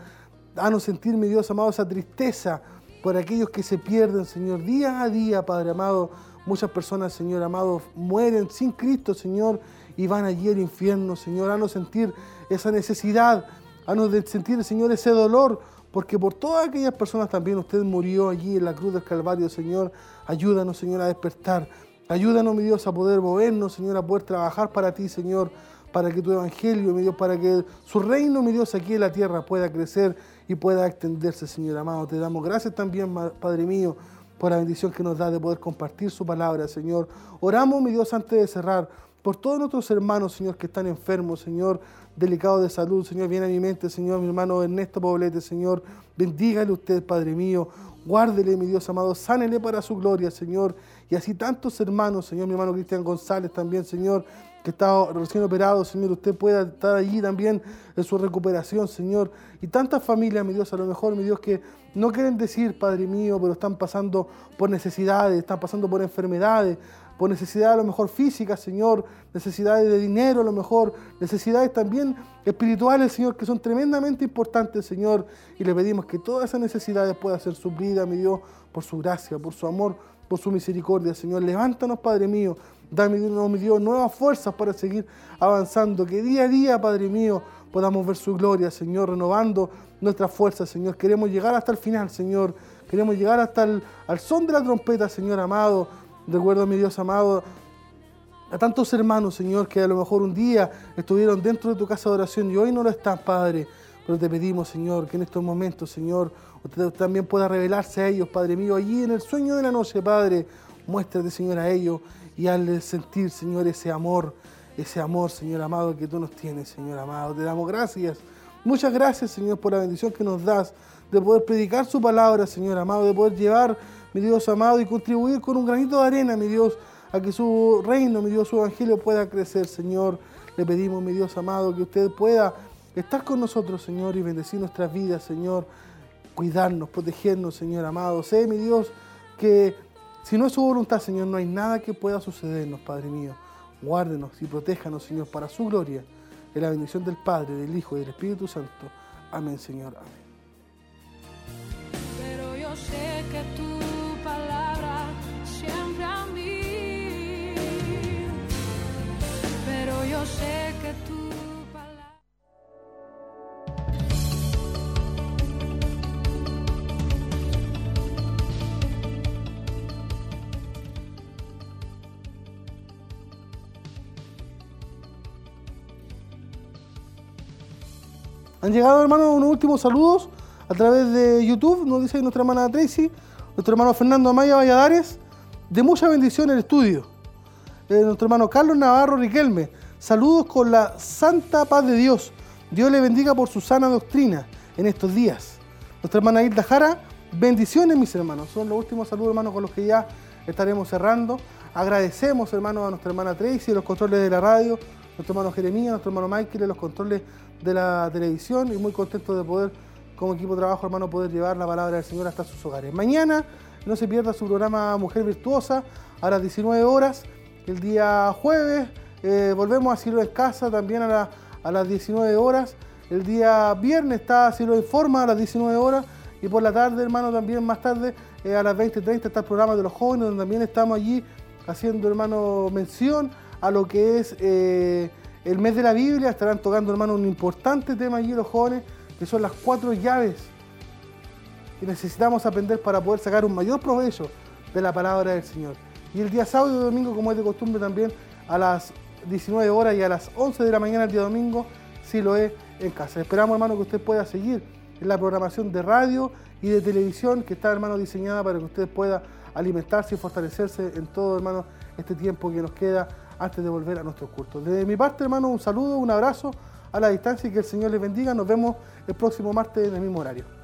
danos sentir, mi Dios amado, esa tristeza por aquellos que se pierden, Señor, día a día, Padre amado. Muchas personas, Señor amado, mueren sin Cristo, Señor, y van allí al infierno, Señor. Hanos sentir esa necesidad, hanos sentir, Señor, ese dolor, porque por todas aquellas personas también usted murió allí en la cruz del Calvario, Señor. Ayúdanos, Señor, a despertar. Ayúdanos, mi Dios, a poder movernos, Señor, a poder trabajar para ti, Señor, para que tu evangelio, mi Dios, para que su reino, mi Dios, aquí en la tierra pueda crecer y pueda extenderse, Señor amado. Te damos gracias también, Padre mío, por la bendición que nos da de poder compartir su palabra, Señor. Oramos, mi Dios, antes de cerrar, por todos nuestros hermanos, Señor, que están enfermos, Señor, delicados de salud, Señor, viene a mi mente, Señor, mi hermano Ernesto Poblete, Señor, bendígale usted, Padre mío, guárdele, mi Dios amado, sánele para su gloria, Señor, y así tantos hermanos, Señor, mi hermano Cristian González también, Señor, que está recién operado, Señor, usted pueda estar allí también en su recuperación, Señor. Y tantas familias, mi Dios, a lo mejor, mi Dios, que no quieren decir, Padre mío, pero están pasando por necesidades, están pasando por enfermedades, por necesidades a lo mejor físicas, Señor, necesidades de dinero, a lo mejor, necesidades también espirituales, Señor, que son tremendamente importantes, Señor. Y le pedimos que todas esas necesidades puedan ser suplidas, mi Dios, por su gracia, por su amor, por su misericordia, Señor. Levántanos, Padre mío Mi Dios, nuevas fuerzas para seguir avanzando. Que día a día, Padre mío, podamos ver su gloria, Señor, renovando nuestras fuerzas, Señor. Queremos llegar hasta el final, Señor. Queremos llegar hasta el son de la trompeta, Señor amado. Recuerdo, mi Dios amado, a tantos hermanos, Señor, que a lo mejor un día estuvieron dentro de tu casa de oración y hoy no lo están, Padre. Pero te pedimos, Señor, que en estos momentos, Señor, usted también pueda revelarse a ellos, Padre mío, allí en el sueño de la noche, Padre. Muéstrate, Señor, a ellos y al sentir, Señor, ese amor, ese amor, Señor amado, que tú nos tienes, Señor amado. Te damos gracias. Muchas gracias, Señor, por la bendición que nos das de poder predicar su palabra, Señor amado, de poder llevar, mi Dios amado, y contribuir con un granito de arena, mi Dios, a que su reino, mi Dios, su evangelio pueda crecer, Señor. Le pedimos, mi Dios amado, que usted pueda estar con nosotros, Señor, y bendecir nuestras vidas, Señor. Cuidarnos, protegernos, Señor amado. Sé, mi Dios, que si no es su voluntad, Señor, no hay nada que pueda sucedernos, Padre mío. Guárdenos y protéjanos, Señor, para su gloria. En la bendición del Padre, del Hijo y del Espíritu Santo. Amén, Señor. Amén. Pero yo sé que tu palabra siempre a mí. Pero yo sé que tú Han llegado, hermano, unos últimos saludos a través de YouTube, nos dice nuestra hermana Tracy, nuestro hermano Fernando Amaya Valladares, de mucha bendición en el estudio. Eh, nuestro hermano Carlos Navarro Riquelme, saludos con la santa paz de Dios. Dios le bendiga por su sana doctrina en estos días. Nuestra hermana Hilda Jara, bendiciones mis hermanos. Son los últimos saludos, hermanos, con los que ya estaremos cerrando. Agradecemos, hermanos, a nuestra hermana Tracy, los controles de la radio, nuestro hermano Jeremías, nuestro hermano Michael, los controles de la televisión y muy contento de poder, como equipo de trabajo, hermano, poder llevar la palabra del Señor hasta sus hogares. Mañana no se pierda su programa Mujer Virtuosa a las 19 horas. El día jueves eh, volvemos a Cielo en Casa también a, las 19 horas. El día viernes está Cielo en Forma a las 19 horas. Y por la tarde, hermano, también más tarde, eh, a las 20.30 está el programa de los jóvenes, donde también estamos allí haciendo, hermano, mención a lo que es eh, el mes de la Biblia. Estarán tocando, hermano, un importante tema allí los jóvenes, que son las cuatro llaves que necesitamos aprender para poder sacar un mayor provecho de la palabra del Señor. Y el día sábado y domingo, como es de costumbre también, a las 19 horas y a las 11 de la mañana el día domingo, si lo es en casa. Esperamos, hermano, que usted pueda seguir en la programación de radio y de televisión que está, hermano, diseñada para que usted pueda alimentarse y fortalecerse en todo, hermano, este tiempo que nos queda antes de volver a nuestros cultos. De mi parte, hermano, un saludo, un abrazo a la distancia y que el Señor les bendiga. Nos vemos el próximo martes en el mismo horario.